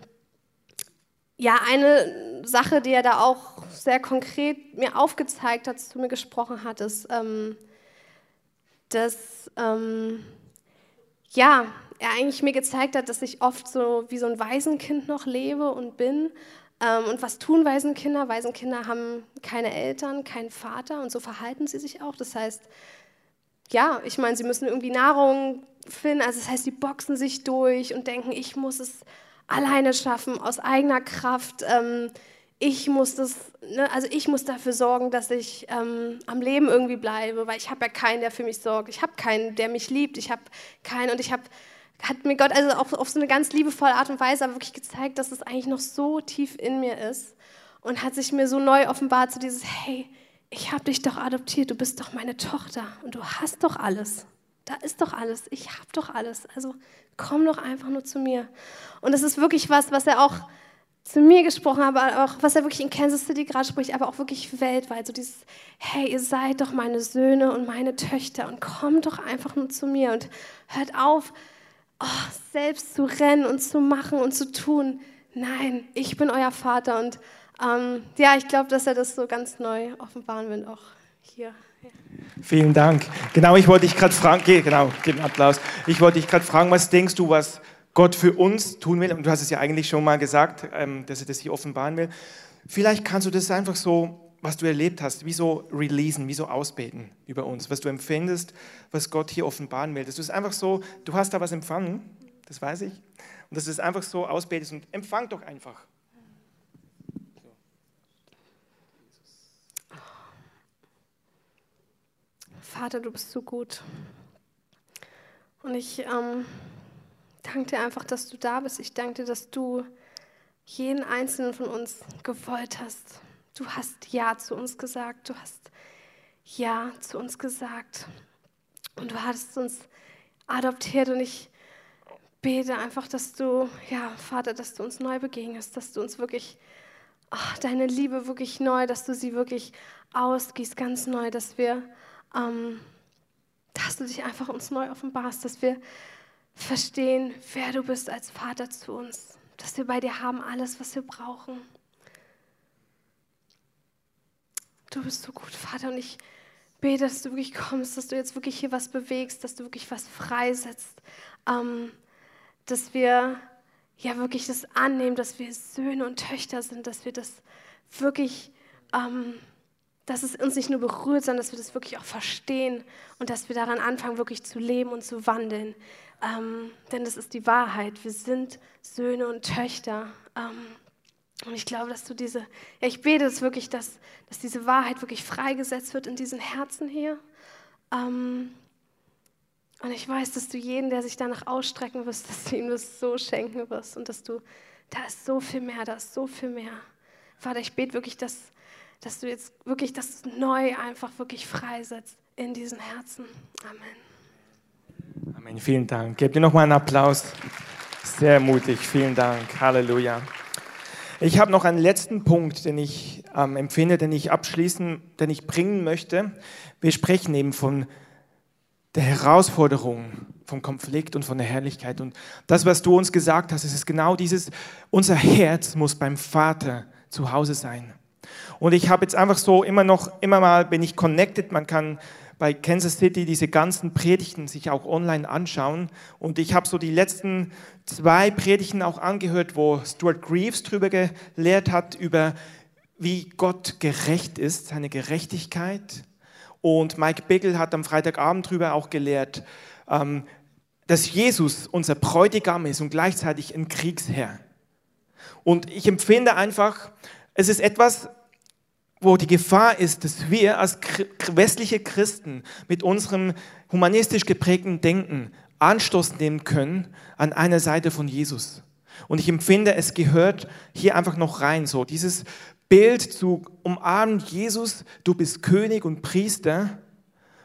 ja, eine Sache, die er da auch sehr konkret mir aufgezeigt hat, zu mir gesprochen hat, ist, ähm, dass, ähm, ja, er eigentlich mir gezeigt hat, dass ich oft so wie so ein Waisenkind noch lebe und bin. Ähm, und was tun Waisenkinder? Waisenkinder haben keine Eltern, keinen Vater und so verhalten sie sich auch. Das heißt, ja, ich meine, sie müssen irgendwie Nahrung finden. Also das heißt, sie boxen sich durch und denken, ich muss es alleine schaffen, aus eigener Kraft. Ähm, ich muss das, ne, also ich muss dafür sorgen, dass ich ähm, am Leben irgendwie bleibe, weil ich habe ja keinen, der für mich sorgt. Ich habe keinen, der mich liebt. Ich habe keinen und ich habe hat mir Gott also auf, auf so eine ganz liebevolle Art und Weise aber wirklich gezeigt, dass es eigentlich noch so tief in mir ist und hat sich mir so neu offenbart, so dieses, hey, ich habe dich doch adoptiert, du bist doch meine Tochter und du hast doch alles. Da ist doch alles, ich habe doch alles. Also komm doch einfach nur zu mir. Und das ist wirklich was, was er auch zu mir gesprochen hat, aber auch was er wirklich in Kansas City gerade spricht, aber auch wirklich weltweit. So dieses, hey, ihr seid doch meine Söhne und meine Töchter und kommt doch einfach nur zu mir und hört auf, oh, selbst zu rennen und zu machen und zu tun. Nein, ich bin euer Vater. Und ähm, ja, ich glaube, dass er das so ganz neu offenbaren will, auch hier. Vielen Dank. Genau, ich wollte dich gerade fragen, genau, gib Applaus. Ich wollte dich gerade fragen, was denkst du, was Gott für uns tun will? Und du hast es ja eigentlich schon mal gesagt, ähm, dass er das hier offenbaren will. Vielleicht kannst du das einfach so was du erlebt hast, wie so releasen, wie so ausbeten über uns, was du empfindest, was Gott hier offenbaren will. Du es einfach so, du hast da was empfangen, das weiß ich, und du es einfach so ausbetest und empfang doch einfach. Vater, du bist so gut. Und ich ähm, danke dir einfach, dass du da bist. Ich danke dir, dass du jeden einzelnen von uns gewollt hast. Du hast Ja zu uns gesagt. Du hast Ja zu uns gesagt. Und du hast uns adoptiert. Und ich bete einfach, dass du, ja, Vater, dass du uns neu begegnest, dass du uns wirklich oh, deine Liebe wirklich neu, dass du sie wirklich ausgießt, ganz neu, dass wir, ähm, dass du dich einfach uns neu offenbarst, dass wir verstehen, wer du bist als Vater zu uns, dass wir bei dir haben alles, was wir brauchen. Du bist so gut, Vater, und ich bete, dass du wirklich kommst, dass du jetzt wirklich hier was bewegst, dass du wirklich was freisetzt, ähm, dass wir ja wirklich das annehmen, dass wir Söhne und Töchter sind, dass wir das wirklich, ähm, dass es uns nicht nur berührt, sondern dass wir das wirklich auch verstehen und dass wir daran anfangen, wirklich zu leben und zu wandeln. Ähm, denn das ist die Wahrheit. Wir sind Söhne und Töchter. Und ich glaube, dass du diese, ja, ich bete es wirklich, dass, dass diese Wahrheit wirklich freigesetzt wird in diesen Herzen hier. Ähm, und ich weiß, dass du jeden, der sich danach ausstrecken wirst, dass du ihm das so schenken wirst und dass du, da ist so viel mehr, da ist so viel mehr. Vater, ich bete wirklich, dass, dass du jetzt wirklich das neu einfach wirklich freisetzt in diesen Herzen. Amen. Amen. Vielen Dank. Gebt dir nochmal einen Applaus. Sehr mutig. Vielen Dank. Halleluja. Ich habe noch einen letzten Punkt, den ich ähm, empfinde, den ich abschließen, den ich bringen möchte. Wir sprechen eben von der Herausforderung, vom Konflikt und von der Herrlichkeit. Und das, was du uns gesagt hast, ist genau dieses, unser Herz muss beim Vater zu Hause sein. Und ich habe jetzt einfach so immer noch, immer mal bin ich connected, man kann bei Kansas City diese ganzen Predigten sich auch online anschauen. Und ich habe so die letzten zwei Predigten auch angehört, wo Stuart Greaves drüber gelehrt hat, über wie Gott gerecht ist, seine Gerechtigkeit. Und Mike Biggle hat am Freitagabend drüber auch gelehrt, ähm, dass Jesus unser Bräutigam ist und gleichzeitig ein Kriegsherr. Und ich empfinde einfach, es ist etwas, wo die Gefahr ist, dass wir als westliche Christen mit unserem humanistisch geprägten Denken Anstoß nehmen können an einer Seite von Jesus. Und ich empfinde, es gehört hier einfach noch rein, so dieses Bild zu umarmen, Jesus, du bist König und Priester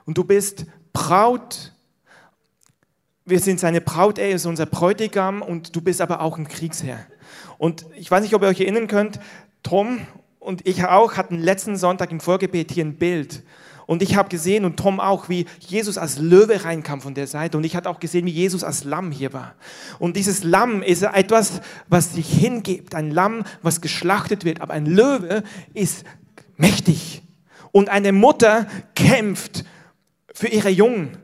und du bist Braut. Wir sind seine Braut, er ist unser Bräutigam und du bist aber auch ein Kriegsherr. Und ich weiß nicht, ob ihr euch erinnern könnt, Tom und ich auch hatten letzten Sonntag im Vorgebet hier ein Bild. Und ich habe gesehen und Tom auch, wie Jesus als Löwe reinkam von der Seite. Und ich hatte auch gesehen, wie Jesus als Lamm hier war. Und dieses Lamm ist etwas, was sich hingibt. Ein Lamm, was geschlachtet wird. Aber ein Löwe ist mächtig. Und eine Mutter kämpft für ihre Jungen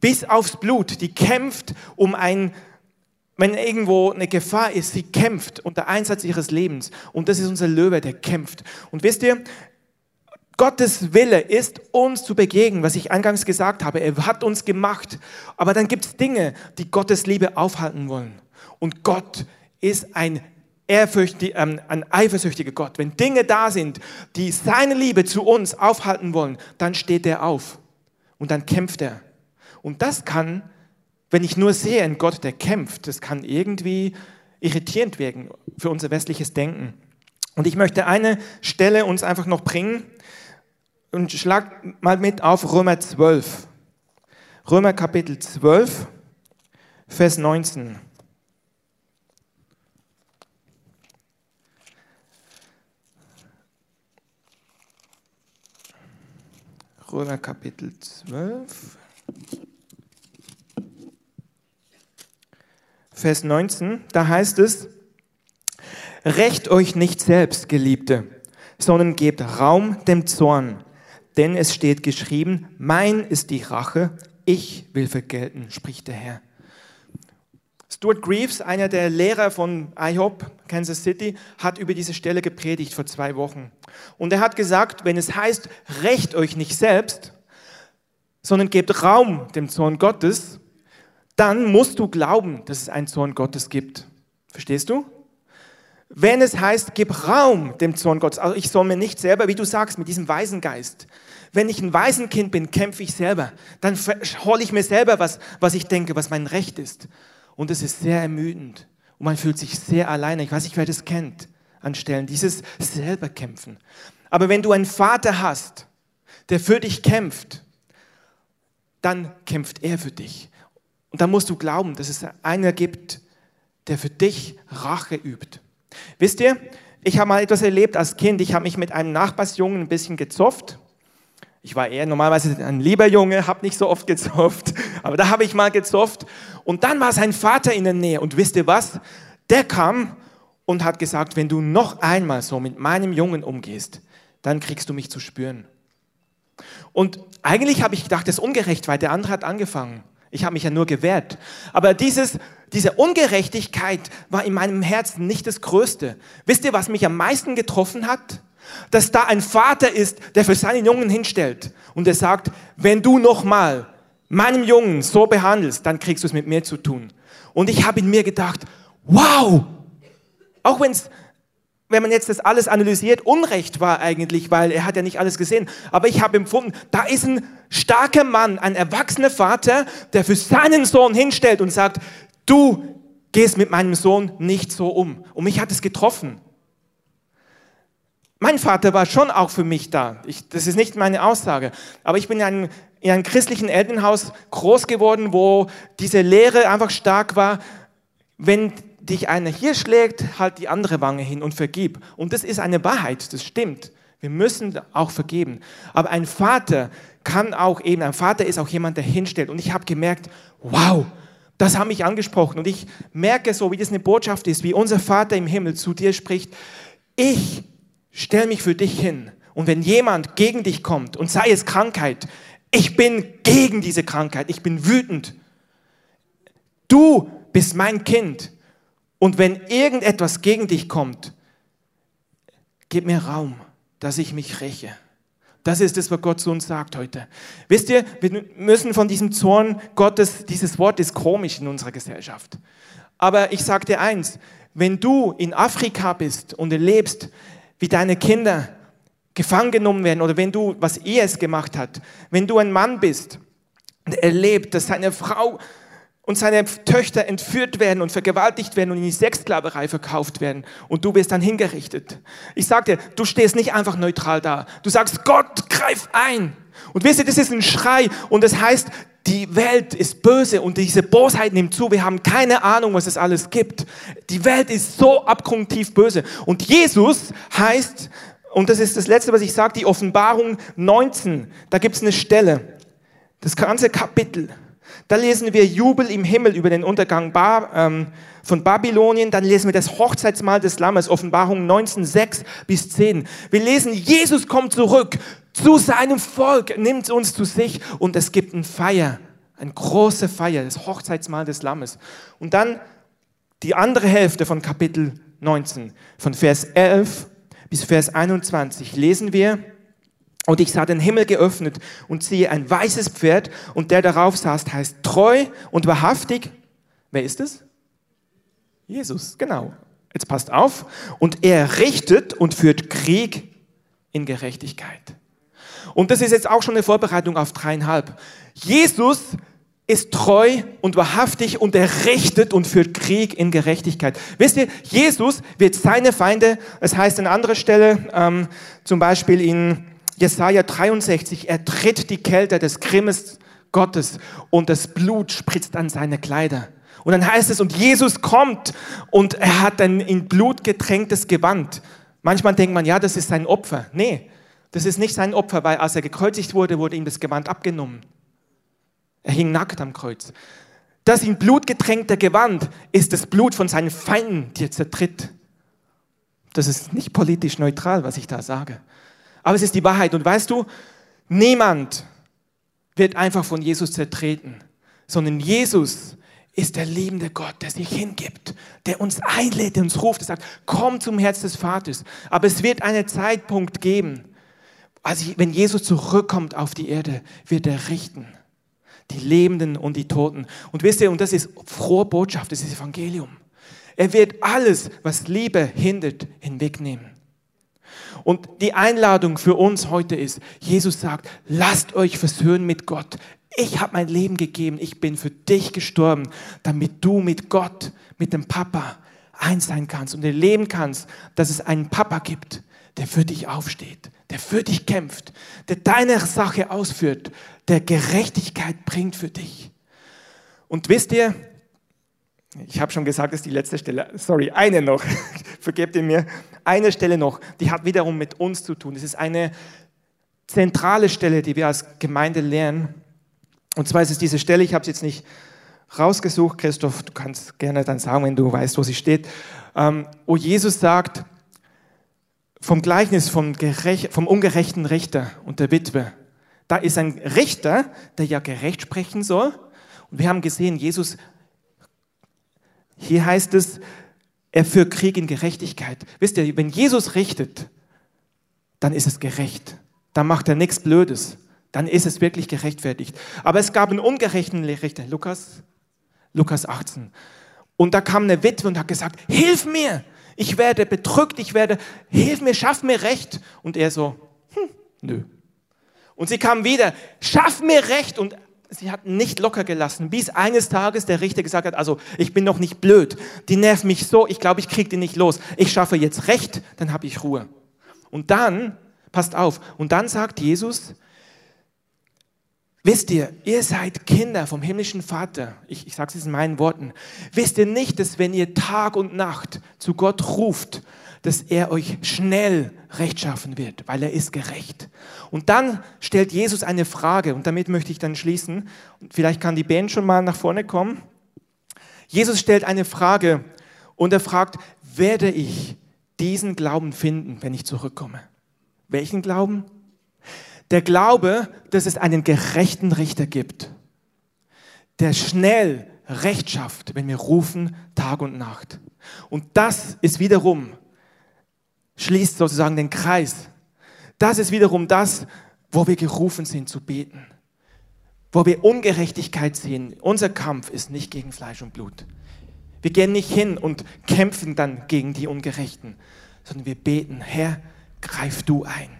bis aufs Blut. Die kämpft um ein wenn irgendwo eine Gefahr ist, sie kämpft unter Einsatz ihres Lebens. Und das ist unser Löwe, der kämpft. Und wisst ihr, Gottes Wille ist, uns zu begegnen, was ich eingangs gesagt habe. Er hat uns gemacht. Aber dann gibt es Dinge, die Gottes Liebe aufhalten wollen. Und Gott ist ein, ähm, ein eifersüchtiger Gott. Wenn Dinge da sind, die seine Liebe zu uns aufhalten wollen, dann steht er auf. Und dann kämpft er. Und das kann, wenn ich nur sehe einen Gott, der kämpft, das kann irgendwie irritierend wirken für unser westliches Denken. Und ich möchte eine Stelle uns einfach noch bringen, und schlag mal mit auf Römer 12. Römer Kapitel 12, Vers 19. Römer Kapitel 12, Vers 19, da heißt es, Recht euch nicht selbst, Geliebte, sondern gebt Raum dem Zorn denn es steht geschrieben, mein ist die Rache, ich will vergelten, spricht der Herr. Stuart Greaves, einer der Lehrer von IHOP, Kansas City, hat über diese Stelle gepredigt vor zwei Wochen. Und er hat gesagt, wenn es heißt, rächt euch nicht selbst, sondern gebt Raum dem Zorn Gottes, dann musst du glauben, dass es einen Zorn Gottes gibt. Verstehst du? Wenn es heißt, gib Raum dem Zorn Gottes, also ich soll mir nicht selber, wie du sagst, mit diesem Waisengeist. Wenn ich ein Waisenkind bin, kämpfe ich selber. Dann hole ich mir selber was, was ich denke, was mein Recht ist. Und es ist sehr ermüdend. Und man fühlt sich sehr alleine. Ich weiß nicht, wer das kennt an Stellen, dieses selber kämpfen. Aber wenn du einen Vater hast, der für dich kämpft, dann kämpft er für dich. Und dann musst du glauben, dass es einer gibt, der für dich Rache übt. Wisst ihr, ich habe mal etwas erlebt als Kind. Ich habe mich mit einem Nachbarsjungen ein bisschen gezofft. Ich war eher normalerweise ein lieber Junge, habe nicht so oft gezofft, aber da habe ich mal gezofft. Und dann war sein Vater in der Nähe. Und wisst ihr was? Der kam und hat gesagt, wenn du noch einmal so mit meinem Jungen umgehst, dann kriegst du mich zu spüren. Und eigentlich habe ich gedacht, das ist ungerecht, weil der andere hat angefangen. Ich habe mich ja nur gewehrt. Aber dieses, diese Ungerechtigkeit war in meinem Herzen nicht das Größte. Wisst ihr, was mich am meisten getroffen hat? Dass da ein Vater ist, der für seinen Jungen hinstellt und der sagt, wenn du nochmal meinem Jungen so behandelst, dann kriegst du es mit mir zu tun. Und ich habe in mir gedacht, wow, auch wenn es wenn man jetzt das alles analysiert, Unrecht war eigentlich, weil er hat ja nicht alles gesehen. Aber ich habe empfunden, da ist ein starker Mann, ein erwachsener Vater, der für seinen Sohn hinstellt und sagt, du gehst mit meinem Sohn nicht so um. Und mich hat es getroffen. Mein Vater war schon auch für mich da. Ich, das ist nicht meine Aussage. Aber ich bin in einem, in einem christlichen Elternhaus groß geworden, wo diese Lehre einfach stark war. Wenn dich einer hier schlägt, halt die andere Wange hin und vergib. Und das ist eine Wahrheit, das stimmt. Wir müssen auch vergeben. Aber ein Vater kann auch eben, ein Vater ist auch jemand, der hinstellt. Und ich habe gemerkt, wow, das hat mich angesprochen. Und ich merke so, wie das eine Botschaft ist, wie unser Vater im Himmel zu dir spricht. Ich stelle mich für dich hin. Und wenn jemand gegen dich kommt und sei es Krankheit, ich bin gegen diese Krankheit, ich bin wütend. Du bist mein Kind. Und wenn irgendetwas gegen dich kommt, gib mir Raum, dass ich mich räche. Das ist es, was Gott zu uns sagt heute. Wisst ihr, wir müssen von diesem Zorn Gottes, dieses Wort ist komisch in unserer Gesellschaft. Aber ich sage dir eins, wenn du in Afrika bist und erlebst, wie deine Kinder gefangen genommen werden oder wenn du, was IS gemacht hat, wenn du ein Mann bist und erlebt, dass seine Frau und seine Töchter entführt werden und vergewaltigt werden und in die Sexsklaverei verkauft werden und du wirst dann hingerichtet. Ich sag dir, du stehst nicht einfach neutral da. Du sagst, Gott, greif ein. Und wisst ihr, das ist ein Schrei und das heißt, die Welt ist böse und diese Bosheit nimmt zu. Wir haben keine Ahnung, was es alles gibt. Die Welt ist so abgrundtief böse. Und Jesus heißt, und das ist das Letzte, was ich sage, die Offenbarung 19. Da gibt es eine Stelle, das ganze Kapitel. Da lesen wir Jubel im Himmel über den Untergang ähm, von Babylonien. Dann lesen wir das Hochzeitsmahl des Lammes, Offenbarung 19, 6 bis 10. Wir lesen, Jesus kommt zurück zu seinem Volk, nimmt uns zu sich und es gibt eine Feier, eine große Feier, das Hochzeitsmahl des Lammes. Und dann die andere Hälfte von Kapitel 19, von Vers 11 bis Vers 21 lesen wir, und ich sah den Himmel geöffnet und siehe ein weißes Pferd und der darauf saß, heißt treu und wahrhaftig. Wer ist es? Jesus, genau. Jetzt passt auf. Und er richtet und führt Krieg in Gerechtigkeit. Und das ist jetzt auch schon eine Vorbereitung auf dreieinhalb. Jesus ist treu und wahrhaftig und er richtet und führt Krieg in Gerechtigkeit. Wisst ihr, Jesus wird seine Feinde, es das heißt an anderer Stelle, ähm, zum Beispiel in Jesaja 63, er tritt die Kälte des Grimmes Gottes und das Blut spritzt an seine Kleider. Und dann heißt es, und Jesus kommt und er hat ein in Blut getränktes Gewand. Manchmal denkt man, ja, das ist sein Opfer. Nee, das ist nicht sein Opfer, weil als er gekreuzigt wurde, wurde ihm das Gewand abgenommen. Er hing nackt am Kreuz. Das in Blut getränkte Gewand ist das Blut von seinen Feinden, die er zertritt. Das ist nicht politisch neutral, was ich da sage. Aber es ist die Wahrheit. Und weißt du, niemand wird einfach von Jesus zertreten, sondern Jesus ist der liebende Gott, der sich hingibt, der uns einlädt, der uns ruft, der sagt, komm zum Herz des Vaters. Aber es wird einen Zeitpunkt geben, also wenn Jesus zurückkommt auf die Erde, wird er richten. Die Lebenden und die Toten. Und wisst ihr, und das ist frohe Botschaft, das ist Evangelium. Er wird alles, was Liebe hindert, hinwegnehmen. Und die Einladung für uns heute ist, Jesus sagt, lasst euch versöhnen mit Gott. Ich habe mein Leben gegeben, ich bin für dich gestorben, damit du mit Gott, mit dem Papa eins sein kannst und erleben kannst, dass es einen Papa gibt, der für dich aufsteht, der für dich kämpft, der deine Sache ausführt, der Gerechtigkeit bringt für dich. Und wisst ihr, Ich habe schon gesagt, das ist die letzte Stelle. Sorry, eine noch. Vergebt ihr mir. Eine Stelle noch, die hat wiederum mit uns zu tun. Das ist eine zentrale Stelle, die wir als Gemeinde lernen. Und zwar ist es diese Stelle, ich habe es jetzt nicht rausgesucht, Christoph, du kannst gerne dann sagen, wenn du weißt, wo sie steht, ähm, wo Jesus sagt, vom Gleichnis vom, vom ungerechten Richter und der Witwe. Da ist ein Richter, der ja gerecht sprechen soll. Und wir haben gesehen, Jesus, hier heißt es, er führt Krieg in Gerechtigkeit. Wisst ihr, wenn Jesus richtet, dann ist es gerecht. Dann macht er nichts Blödes. Dann ist es wirklich gerechtfertigt. Aber es gab einen ungerechten Richter, Lukas, Lukas 18. Und da kam eine Witwe und hat gesagt, hilf mir, ich werde bedrückt, ich werde, hilf mir, schaff mir Recht. Und er so, hm, nö. Und sie kam wieder, schaff mir Recht. Und sie hat nicht locker gelassen, bis eines Tages der Richter gesagt hat, also ich bin noch nicht blöd, die nervt mich so, ich glaube, ich kriege die nicht los. Ich schaffe jetzt Recht, dann habe ich Ruhe. Und dann, passt auf, und dann sagt Jesus, Wisst ihr, ihr seid Kinder vom himmlischen Vater. Ich, ich sage es in meinen Worten. Wisst ihr nicht, dass wenn ihr Tag und Nacht zu Gott ruft, dass er euch schnell rechtschaffen wird, weil er ist gerecht. Und dann stellt Jesus eine Frage und damit möchte ich dann schließen. Vielleicht kann die Band schon mal nach vorne kommen. Jesus stellt eine Frage und er fragt, werde ich diesen Glauben finden, wenn ich zurückkomme? Welchen Glauben? Der Glaube, dass es einen gerechten Richter gibt, der schnell Recht schafft, wenn wir rufen Tag und Nacht. Und das ist wiederum, schließt sozusagen den Kreis. Das ist wiederum das, wo wir gerufen sind zu beten. Wo wir Ungerechtigkeit sehen. Unser Kampf ist nicht gegen Fleisch und Blut. Wir gehen nicht hin und kämpfen dann gegen die Ungerechten, sondern wir beten, Herr, greif du ein.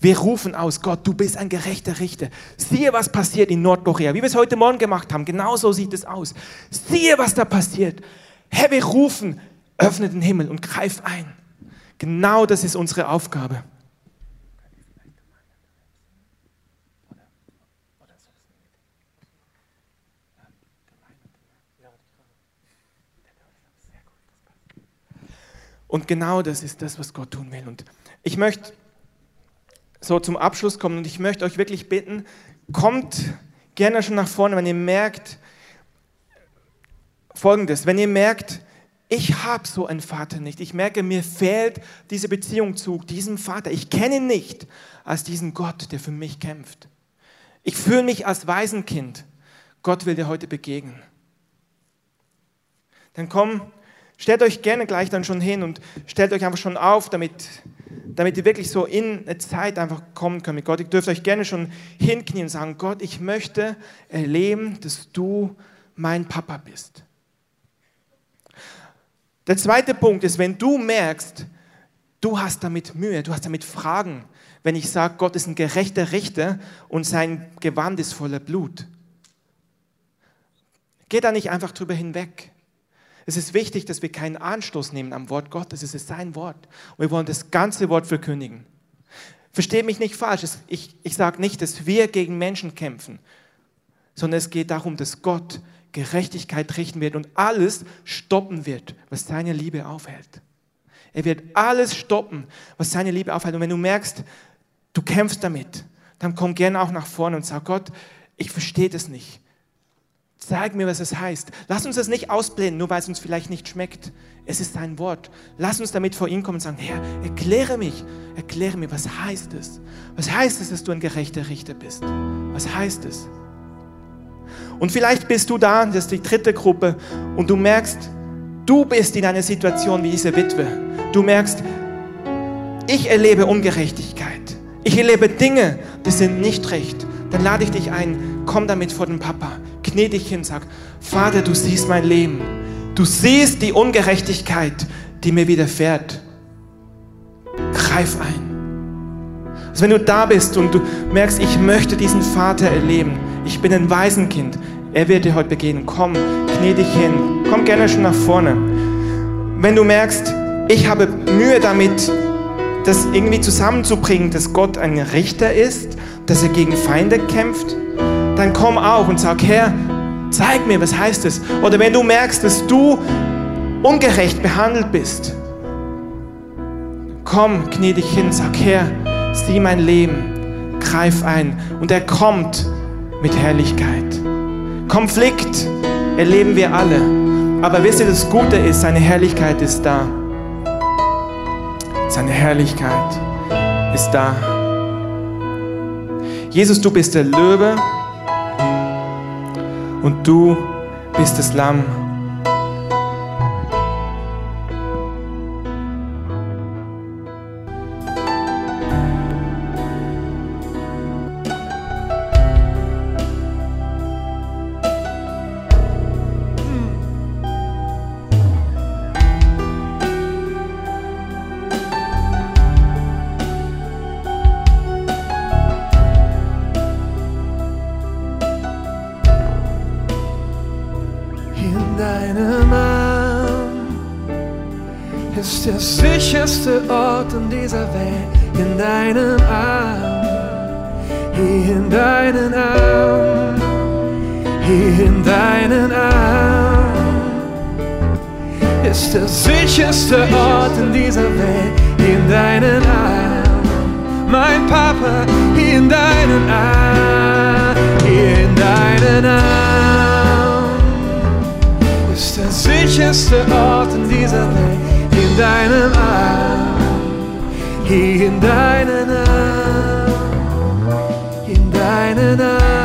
Wir rufen aus, Gott, du bist ein gerechter Richter. Siehe, was passiert in Nordkorea, wie wir es heute Morgen gemacht haben. Genau so sieht es aus. Siehe, was da passiert. Herr, wir rufen, öffne den Himmel und greif ein. Genau das ist unsere Aufgabe. Und genau das ist das, was Gott tun will. Und ich möchte so zum Abschluss kommen und ich möchte euch wirklich bitten, kommt gerne schon nach vorne, wenn ihr merkt, folgendes, wenn ihr merkt, ich habe so einen Vater nicht. Ich merke, mir fehlt diese Beziehung zu diesem Vater. Ich kenne ihn nicht als diesen Gott, der für mich kämpft. Ich fühle mich als Waisenkind. Gott will dir heute begegnen. Dann komm, stellt euch gerne gleich dann schon hin und stellt euch einfach schon auf, damit damit ihr wirklich so in eine Zeit einfach kommen könnt mit Gott. Ihr dürft euch gerne schon hinknien und sagen, Gott, ich möchte erleben, dass du mein Papa bist. Der zweite Punkt ist, wenn du merkst, du hast damit Mühe, du hast damit Fragen, wenn ich sage, Gott ist ein gerechter Richter und sein Gewand ist voller Blut. Geh da nicht einfach drüber hinweg. Es ist wichtig, dass wir keinen Anstoß nehmen am Wort Gottes. Es ist sein Wort. Und wir wollen das ganze Wort verkündigen. Versteht mich nicht falsch. Ich, ich sage nicht, dass wir gegen Menschen kämpfen, sondern es geht darum, dass Gott Gerechtigkeit richten wird und alles stoppen wird, was seine Liebe aufhält. Er wird alles stoppen, was seine Liebe aufhält. Und wenn du merkst, du kämpfst damit, dann komm gerne auch nach vorne und sag, Gott, ich verstehe das nicht. Zeig mir, was es heißt. Lass uns das nicht ausblenden, nur weil es uns vielleicht nicht schmeckt. Es ist sein Wort. Lass uns damit vor ihn kommen und sagen, Herr, erkläre mich, erkläre mir, was heißt es? Was heißt es, dass du ein gerechter Richter bist? Was heißt es? Und vielleicht bist du da, das ist die dritte Gruppe, und du merkst, du bist in einer Situation wie diese Witwe. Du merkst, ich erlebe Ungerechtigkeit. Ich erlebe Dinge, die sind nicht recht. Dann lade ich dich ein, komm damit vor den Papa knie dich hin, sag, Vater, du siehst mein Leben. Du siehst die Ungerechtigkeit, die mir widerfährt. Greif ein. Also wenn du da bist und du merkst, ich möchte diesen Vater erleben, ich bin ein Waisenkind, er wird dir heute begegnen. Komm, knie dich hin, komm gerne schon nach vorne. Wenn du merkst, ich habe Mühe damit, das irgendwie zusammenzubringen, dass Gott ein Richter ist, dass er gegen Feinde kämpft, dann komm auch und sag, Herr, Zeig mir, was heißt es? Oder wenn du merkst, dass du ungerecht behandelt bist, komm, knie dich hin, sag, Herr, sieh mein Leben, greif ein. Und er kommt mit Herrlichkeit. Konflikt erleben wir alle. Aber wisst ihr, das Gute ist, seine Herrlichkeit ist da. Seine Herrlichkeit ist da. Jesus, du bist der Löwe und du bist das Lamm. Deinem Arm ist der sicherste Ort in dieser Welt. In deinem Arm, hier in deinen Arm, hier in deinen Arm. Ist der sicherste Ort in dieser Welt. In deinen Arm, mein Papa, hier in deinen Arm, hier in deinen Arm sicherste Ort in dieser Welt. In deinem Arm, hier in deinen Arm, in deinen Arm,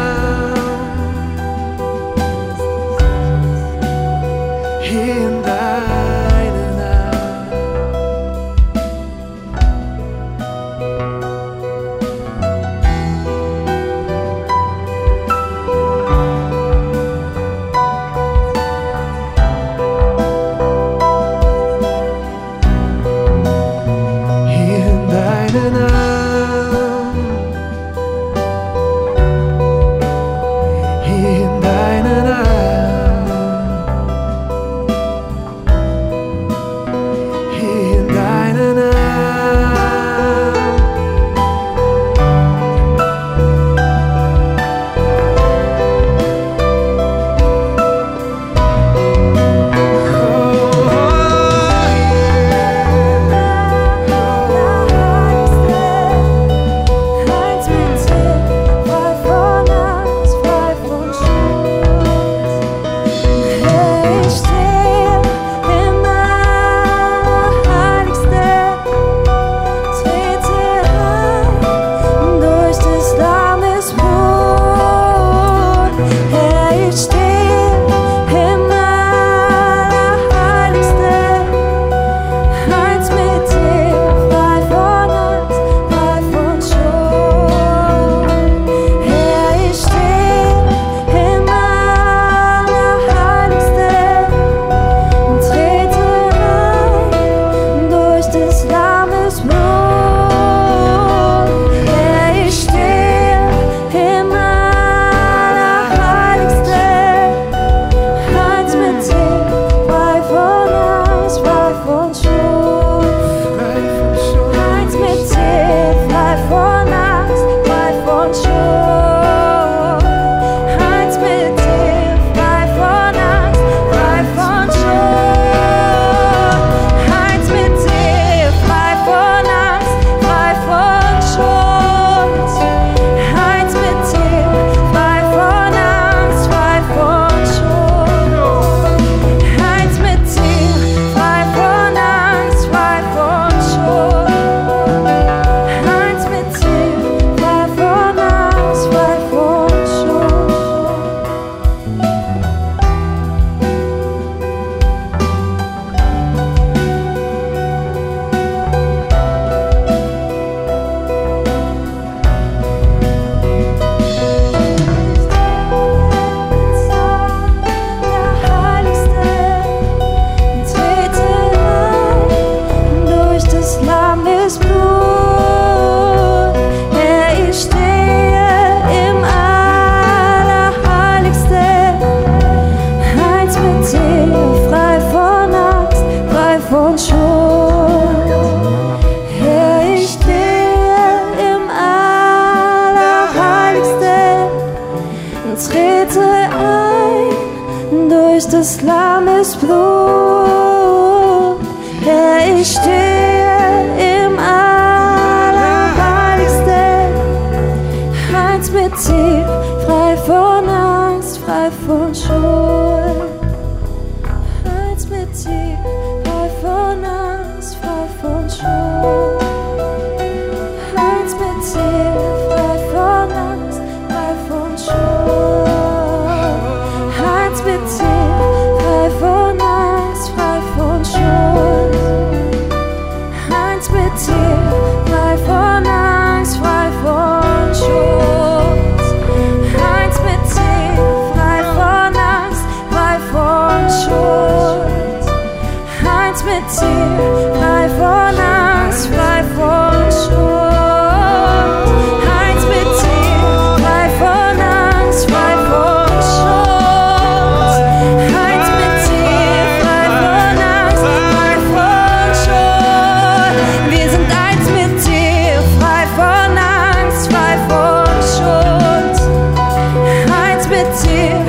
tears.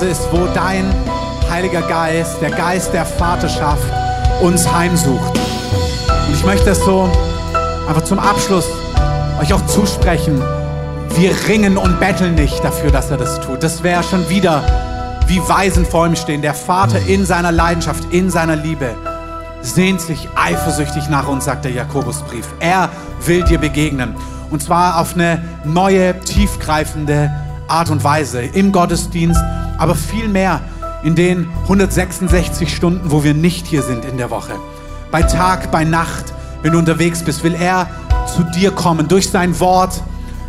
Phase ist, wo dein Heiliger Geist, der Geist der Vaterschaft, uns heimsucht. Und ich möchte das so einfach zum Abschluss euch auch zusprechen. Wir ringen und betteln nicht dafür, dass er das tut. Das wäre schon wieder wie Weisen vor ihm stehen. Der Vater in seiner Leidenschaft, in seiner Liebe sehnt sich eifersüchtig nach uns, sagt der Jakobusbrief. Er will dir begegnen. Und zwar auf eine neue, tiefgreifende Art und Weise im Gottesdienst, aber vielmehr in den 166 Stunden, wo wir nicht hier sind in der Woche. Bei Tag, bei Nacht, wenn du unterwegs bist, will er zu dir kommen durch sein Wort,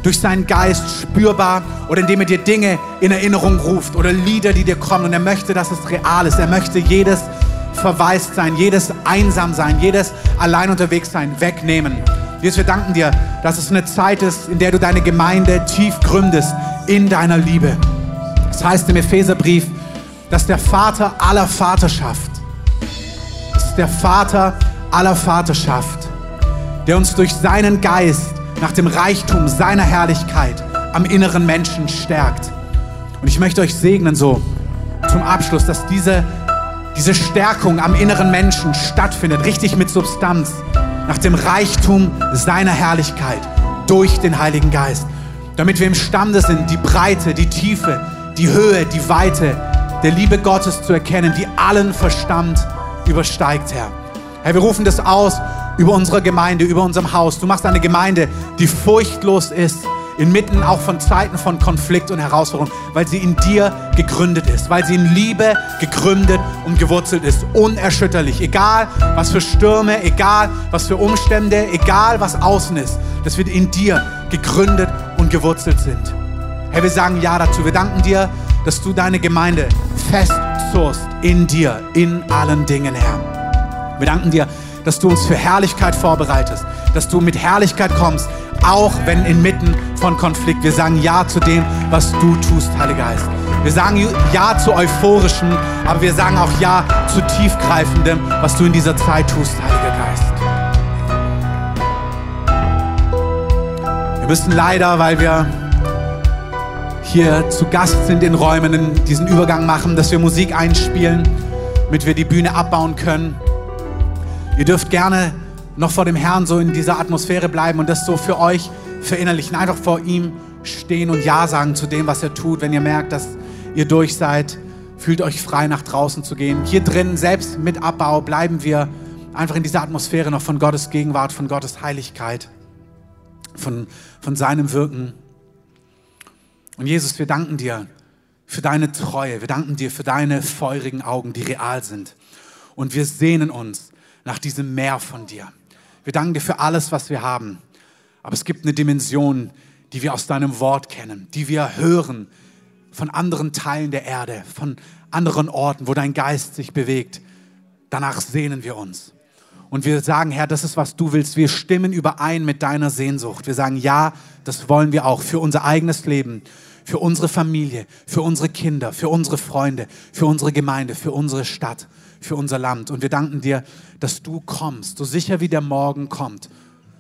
durch seinen Geist spürbar oder indem er dir Dinge in Erinnerung ruft oder Lieder, die dir kommen. Und er möchte, dass es real ist. Er möchte jedes verwaist sein, jedes einsam sein, jedes allein unterwegs sein wegnehmen. Jesus, wir danken dir, dass es eine Zeit ist, in der du deine Gemeinde tief gründest in deiner Liebe. Das heißt im Epheserbrief, dass der Vater aller Vaterschaft, das ist der Vater aller Vaterschaft, der uns durch seinen Geist nach dem Reichtum seiner Herrlichkeit am inneren Menschen stärkt. Und ich möchte euch segnen so zum Abschluss, dass diese, diese Stärkung am inneren Menschen stattfindet, richtig mit Substanz, nach dem Reichtum seiner Herrlichkeit durch den Heiligen Geist. Damit wir imstande sind, die Breite, die Tiefe, die Höhe, die Weite der Liebe Gottes zu erkennen, die allen Verstand übersteigt, Herr. Herr, wir rufen das aus über unsere Gemeinde, über unserem Haus. Du machst eine Gemeinde, die furchtlos ist, inmitten auch von Zeiten von Konflikt und Herausforderung, weil sie in dir gegründet ist, weil sie in Liebe gegründet und gewurzelt ist, unerschütterlich. Egal was für Stürme, egal was für Umstände, egal was außen ist, dass wir in dir gegründet und gewurzelt sind. Herr, wir sagen Ja dazu. Wir danken dir, dass du deine Gemeinde festzurst in dir, in allen Dingen, Herr. Wir danken dir, dass du uns für Herrlichkeit vorbereitest, dass du mit Herrlichkeit kommst, auch wenn inmitten von Konflikt. Wir sagen Ja zu dem, was du tust, Heiliger Geist. Wir sagen Ja zu euphorischem, aber wir sagen auch Ja zu tiefgreifendem, was du in dieser Zeit tust, Heiliger Geist. Wir müssen leider, weil wir hier zu Gast sind in Räumen, diesen Übergang machen, dass wir Musik einspielen, damit wir die Bühne abbauen können. Ihr dürft gerne noch vor dem Herrn so in dieser Atmosphäre bleiben und das so für euch verinnerlichen. Einfach vor ihm stehen und Ja sagen zu dem, was er tut. Wenn ihr merkt, dass ihr durch seid, fühlt euch frei, nach draußen zu gehen. Hier drin, selbst mit Abbau, bleiben wir einfach in dieser Atmosphäre noch von Gottes Gegenwart, von Gottes Heiligkeit, von, von seinem Wirken. Und Jesus, wir danken dir für deine Treue. Wir danken dir für deine feurigen Augen, die real sind. Und wir sehnen uns nach diesem Meer von dir. Wir danken dir für alles, was wir haben. Aber es gibt eine Dimension, die wir aus deinem Wort kennen, die wir hören von anderen Teilen der Erde, von anderen Orten, wo dein Geist sich bewegt. Danach sehnen wir uns. Und wir sagen, Herr, das ist, was du willst. Wir stimmen überein mit deiner Sehnsucht. Wir sagen, ja, das wollen wir auch für unser eigenes Leben, für unsere Familie, für unsere Kinder, für unsere Freunde, für unsere Gemeinde, für unsere Stadt für unser Land. Und wir danken dir, dass du kommst, so sicher wie der Morgen kommt.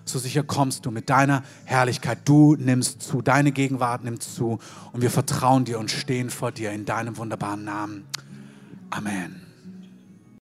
So sicher kommst du mit deiner Herrlichkeit. Du nimmst zu, deine Gegenwart nimmt zu. Und wir vertrauen dir und stehen vor dir in deinem wunderbaren Namen. Amen.